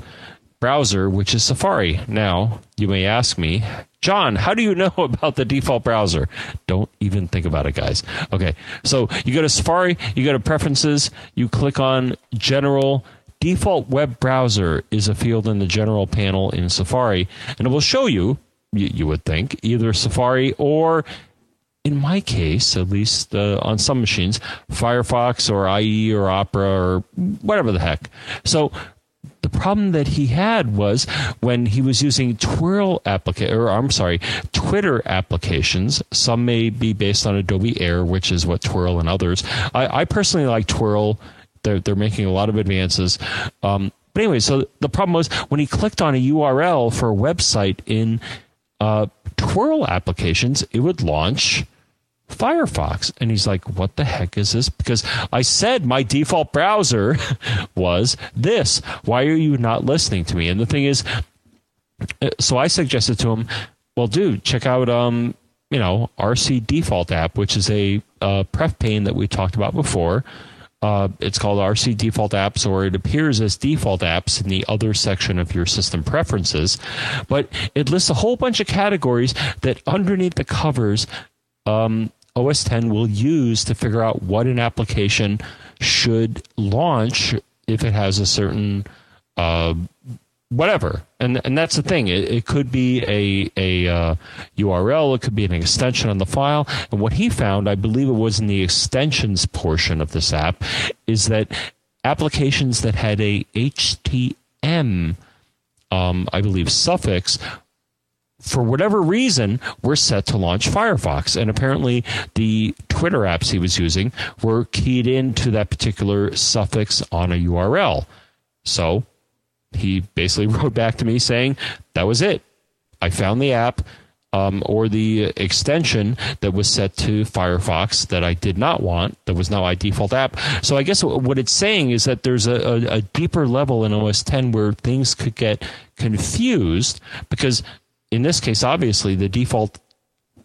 browser, which is Safari. Now you may ask me, John, how do you know (laughs) about the default browser? Don't even think about it, guys. Okay, so you go to Safari, you go to Preferences, you click on General. Default web browser is a field in the General panel in Safari, and it will show you, you, you would think, either Safari or in my case, at least uh, on some machines, Firefox or IE or Opera or whatever the heck. So problem that he had was when he was using Twhirl applica- or I'm sorry, Twitter applications. Some may be based on Adobe Air, which is what Twhirl and others. I, I personally like Twhirl. They're they're making a lot of advances. Um, but anyway, so the problem was when he clicked on a URL for a website in uh, Twhirl applications, it would launch Firefox. And he's like, what the heck is this? Because I said my default browser (laughs) was this. Why are you not listening to me? And the thing is, uh, so I suggested to him, well, dude, check out, um, you know, RC Default app, which is a uh, pref pane that we talked about before. Uh, it's called RC Default Apps, or it appears as default apps in the other section of your system preferences. But it lists a whole bunch of categories that underneath the covers um, OS 10 will use to figure out what an application should launch if it has a certain uh, whatever. And and that's the thing. It, it could be a a uh, URL. It could be an extension on the file. And what he found, I believe it was in the extensions portion of this app, is that applications that had a HTM, um, I believe, suffix for whatever reason, were set to launch Firefox. And apparently, the Twitter apps he was using were keyed into that particular suffix on a URL. So he basically (laughs) wrote back to me saying, that was it. I found the app. Um, or the extension that was set to Firefox that I did not want, that was now my default app. So I guess what it's saying is that there's a, a, a deeper level in OS 10 where things could get confused because in this case, obviously, the default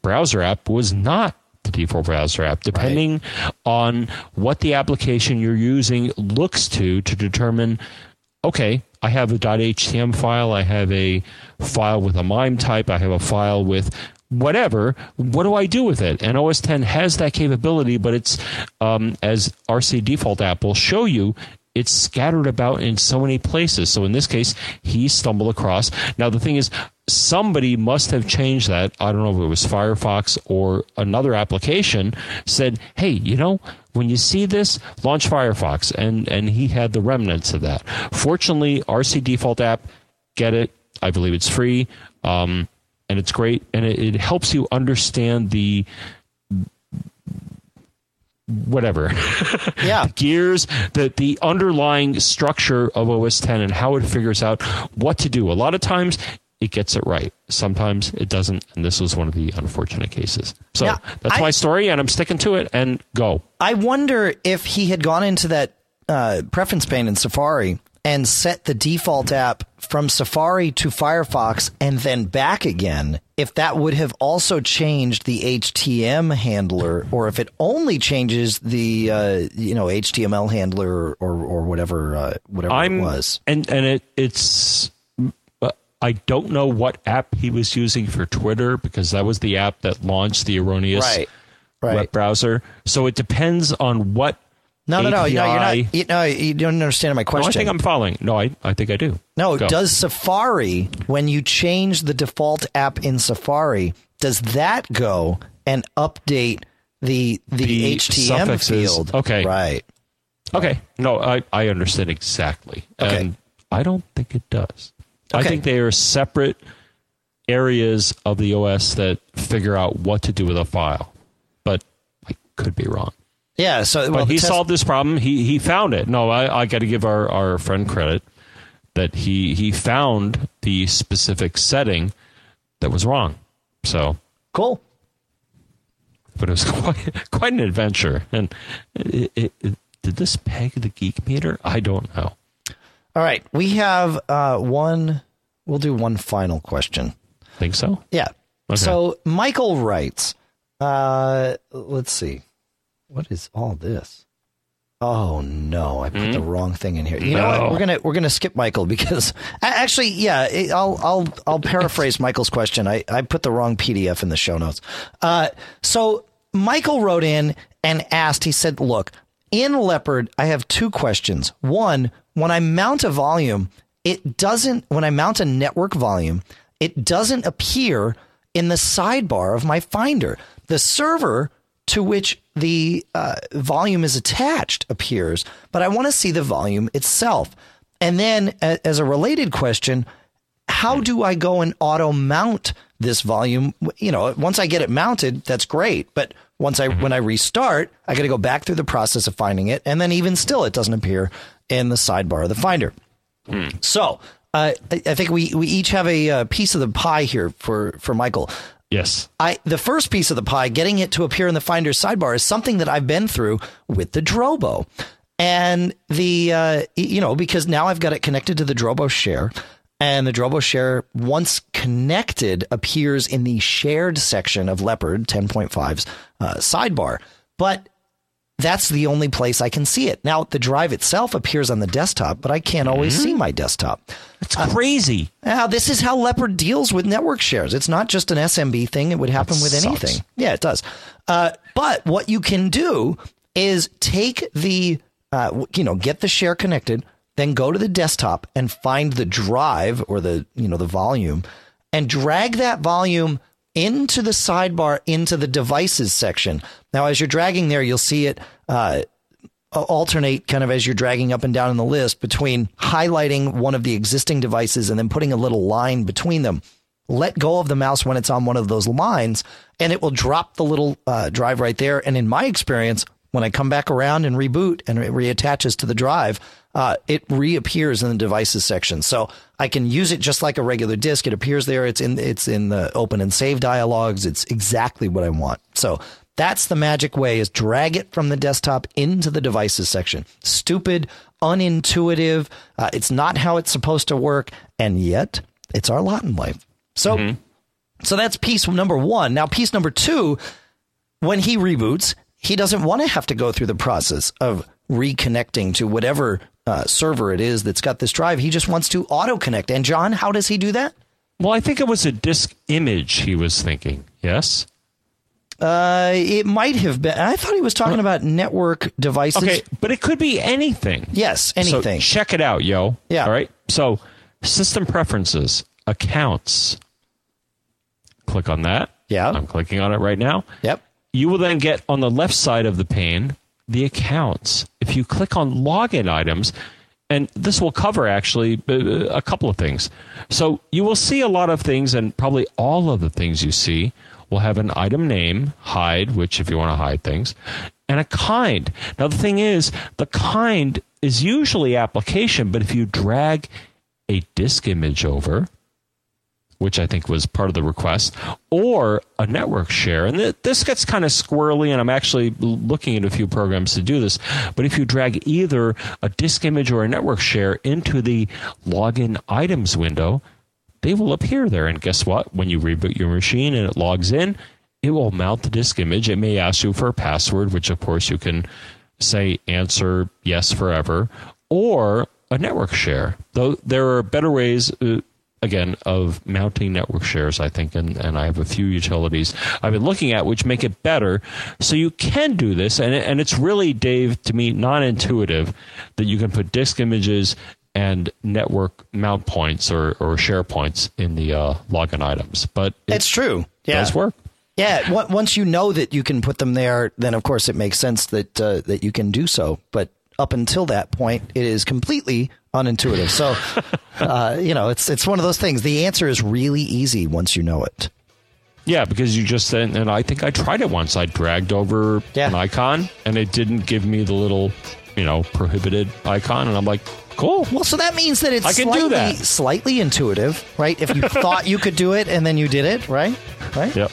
browser app was not the default browser app, depending right. on what the application you're using looks to to determine. Okay, I have a .htm file. I have a file with a MIME type. I have a file with whatever. What do I do with it? And OS 10 has that capability, but it's um, as RC default app will show you it's scattered about in so many places. So in this case, he stumbled across. Now the thing is, somebody must have changed that. I don't know if it was Firefox or another application said, "Hey, you know, when you see this, launch Firefox." And and he had the remnants of that. Fortunately, RC default app, get it. I believe it's free. Um, and it's great, and it, it helps you understand the whatever. (laughs) Yeah. gears, the the underlying structure of OS 10 and how it figures out what to do. A lot of times it gets it right. Sometimes it doesn't, and this was one of the unfortunate cases. So yeah, that's I, my story, and I'm sticking to it. And go. I wonder if he had gone into that uh, preference pane in Safari and set the default app from Safari to Firefox and then back again, if that would have also changed the HTM handler, or if it only changes the uh, you know HTML handler or or whatever uh, whatever I'm, it was. And and it it's I don't know what app he was using for Twitter because that was the app that launched the erroneous right. Right. web browser. So it depends on what. No, no, no, API. no. You're not. You, no, you don't understand my question. No, I think I'm following. No, I, I think I do. No, Go. does Safari when you change the default app in Safari, does that go and update the the, The HTM suffixes. field? Okay. right. Okay. No, I, I understand exactly. Okay. And I don't think it does. Okay. I think they are separate areas of the OS that figure out what to do with a file. But I could be wrong. Yeah. So, well, he test- solved this problem. He he found it. No, I, I got to give our, our friend credit that he he found the specific setting that was wrong. So, Cool. but it was (laughs) quite quite an adventure. And it, it, it, did this peg the geek meter? I don't know. All right. We have uh, one. We'll do one final question. Think so? Yeah. Okay. So Michael writes, uh, let's see. What is all this? Oh no, I put the wrong thing in here. You know what? We're gonna we're gonna skip Michael because (laughs) actually, yeah, I'll I'll I'll paraphrase Michael's question. I I put the wrong PDF in the show notes. Uh, so Michael wrote in and asked. He said, "Look, in Leopard, I have two questions. One, when I mount a volume, it doesn't. When I mount a network volume, it doesn't appear in the sidebar of my Finder. The server." To which the uh, volume is attached appears, but I want to see the volume itself. And then, a- as a related question, how do I go and auto mount this volume? You know, once I get it mounted, that's great. But once I, when I restart, I got to go back through the process of finding it. And then even still, it doesn't appear in the sidebar of the Finder. So, uh, I, I think we, we each have a, uh piece of the pie here for, for Michael. Yes. I the first piece of the pie, getting it to appear in the Finder's sidebar, is something that I've been through with the Drobo, and the uh, you know because now I've got it connected to the Drobo share, and the Drobo share once connected appears in the shared section of Leopard 10.5's uh, sidebar, but that's the only place I can see it. Now the drive itself appears on the desktop, but I can't always see my desktop. It's crazy. Now, this is how Leopard deals with network shares. It's not just an SMB thing. It would happen That with sucks. anything. Yeah, it does. Uh, but what you can do is take the, uh, you know, get the share connected, then go to the desktop and find the drive or the, you know, the volume and drag that volume into the sidebar into the devices section. Now, as you're dragging there, you'll see it, uh, alternate kind of as you're dragging up and down in the list between highlighting one of the existing devices and then putting a little line between them. Let go of the mouse when it's on one of those lines, and it will drop the little uh, drive right there. And in my experience, when I come back around and reboot and it reattaches to the drive, uh, it reappears in the devices section. So I can use it just like a regular disk. It appears there. It's in it's in the open and save dialogues. It's exactly what I want. So that's the magic way is drag it from the desktop into the devices section. Stupid, unintuitive. Uh, it's not how it's supposed to work. And yet it's our lot in life. So, so that's piece number one. Now, piece number two, when he reboots, he doesn't want to have to go through the process of reconnecting to whatever uh, server it is that's got this drive. He just wants to auto connect. And John, how does he do that? Well, I think it was a disk image he was thinking. Yes. Uh, it might have been. I thought he was talking about network devices. Okay, but it could be anything. Yes, anything. So check it out, yo. Yeah. All right. So, system preferences, accounts. Click on that. Yeah. I'm clicking on it right now. Yep. You will then get on the left side of the pane the accounts. If you click on login items, and this will cover actually uh, a couple of things. So you will see a lot of things, and probably all of the things you see will have an item name, hide, which if you want to hide things, and a kind. Now the thing is, the kind is usually application, but if you drag a disk image over, which I think was part of the request, or a network share. And th- this gets kind of squirrely, and I'm actually looking at a few programs to do this. But if you drag either a disk image or a network share into the login items window, they will appear there. And guess what? When you reboot your machine and it logs in, it will mount the disk image. It may ask you for a password, which of course you can say answer yes forever, or a network share. Though there are better ways. Uh, again of mounting network shares i think and, and i have a few utilities i've been looking at which make it better so you can do this and, and it's really dave to me non-intuitive that you can put disk images and network mount points or, or share points in the uh, login items but it It's true. Yeah. does work Yeah, on- once you know that you can put them there, then of course it makes sense that uh, that you can do so. But up until that point, it is completely unintuitive. So, (laughs) uh, you know, it's it's one of those things. The answer is really easy once you know it. Yeah, because you just and, and I think I tried it once. I dragged over Yeah. an icon and it didn't give me the little, you know, prohibited icon, and I'm like, cool. Well, so that means that it's I can do slightly, that. slightly intuitive, right? If you thought you could do it and then you did it, right? Right. Yep.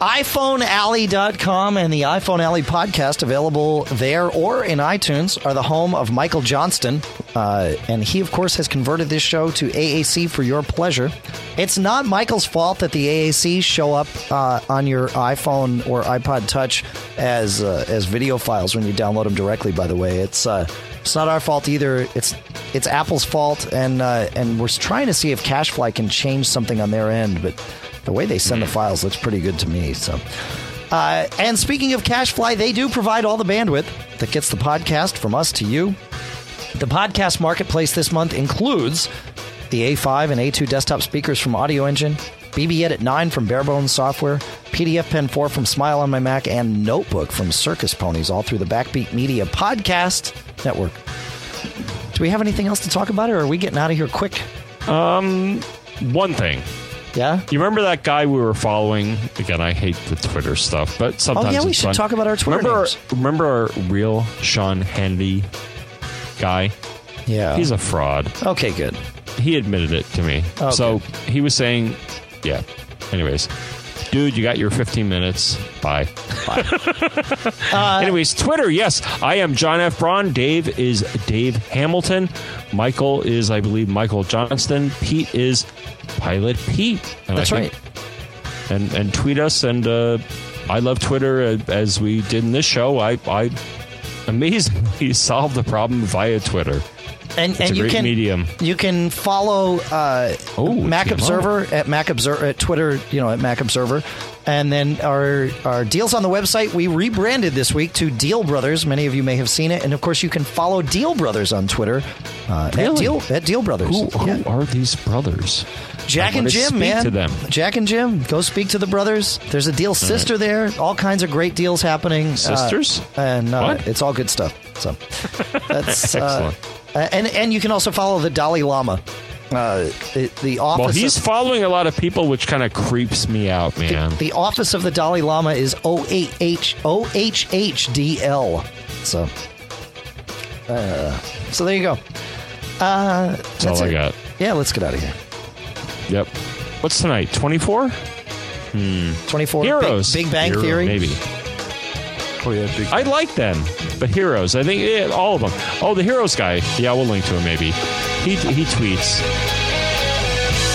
iPhoneAlley.com and the iPhone Alley podcast available there or in iTunes are the home of Michael Johnston. Uh, and he, of course, has converted this show to AAC for your pleasure. It's not Michael's fault that the AAC show up uh, on your iPhone or iPod Touch as uh, as video files when you download them directly. By the way, it's uh, it's not our fault either. It's it's Apple's fault, and uh, and we're trying to see if CacheFly can change something on their end, but the way they send the files looks pretty good to me. So, uh, and speaking of CacheFly, they do provide all the bandwidth that gets the podcast from us to you. The podcast marketplace this month includes the A5 and A2 desktop speakers from Audio Engine, BB Edit 9 from Barebones Software, PDF Pen 4 from Smile on my Mac, and Notebook from Circus Ponies, all through the Backbeat Media Podcast Network. Do we have anything else to talk about, or are we getting out of here quick? Um, One thing. Yeah? You remember that guy we were following? Again, I hate the Twitter stuff, but oh, sometimes Oh, yeah, we should fun. talk about our Twitter remember, names. Remember our real Sean Handy guy? Yeah. He's a fraud. okay, good. He admitted it to me. Okay. So he was saying, yeah. Anyways, dude, you got your 15 minutes. Bye. (laughs) Uh, Anyways, Twitter, yes. I am John F. Braun. Dave is Dave Hamilton. Michael is, I believe, Michael Johnston. Pete is Pilot Pete. And That's right. And, and tweet us. And uh, I love Twitter uh, as we did in this show. I, I amazingly (laughs) solved the problem via Twitter. And It's and you can medium. you can follow uh, Oh, Mac. Observer at Mac Observer at Twitter, you know, at Mac Observer, and then our our deals on the website we rebranded this week to Deal Brothers. Many of you may have seen it, and of course you can follow Deal Brothers on Twitter uh, at Really? Deal at Deal Brothers. Who, who Yeah. are these brothers? Jack and Jim, speak man. to them. Jack and Jim, go speak to the brothers. There's a deal sister there. All kinds of great deals happening. Uh, Sisters? and uh, What? it's all good stuff. So (laughs) that's uh, and and you can also follow the Dalai Lama. Uh, the, the office. Well, he's of, following a lot of people, which kind of creeps me out, man. the office of the Dalai Lama is OHH OHHDL. So, uh, so there you go. Uh, That's all I got. Yeah, let's get out of here. Yep. What's tonight? 24? 24 Heroes. Big, Big Bang Hero, Theory. Maybe. Yeah, big. I like them, but Heroes. I think yeah, all of them. Oh, the Heroes guy. Yeah, we'll link to him maybe. He he tweets.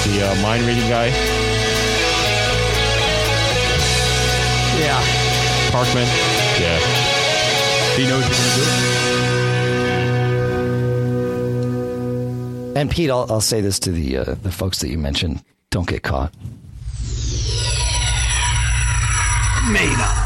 The uh, mind reading guy, Yeah. Parkman. Yeah. he knows you're gonna do it. And Pete, I'll, I'll say this to the uh, the folks that you mentioned: don't get caught. Made up.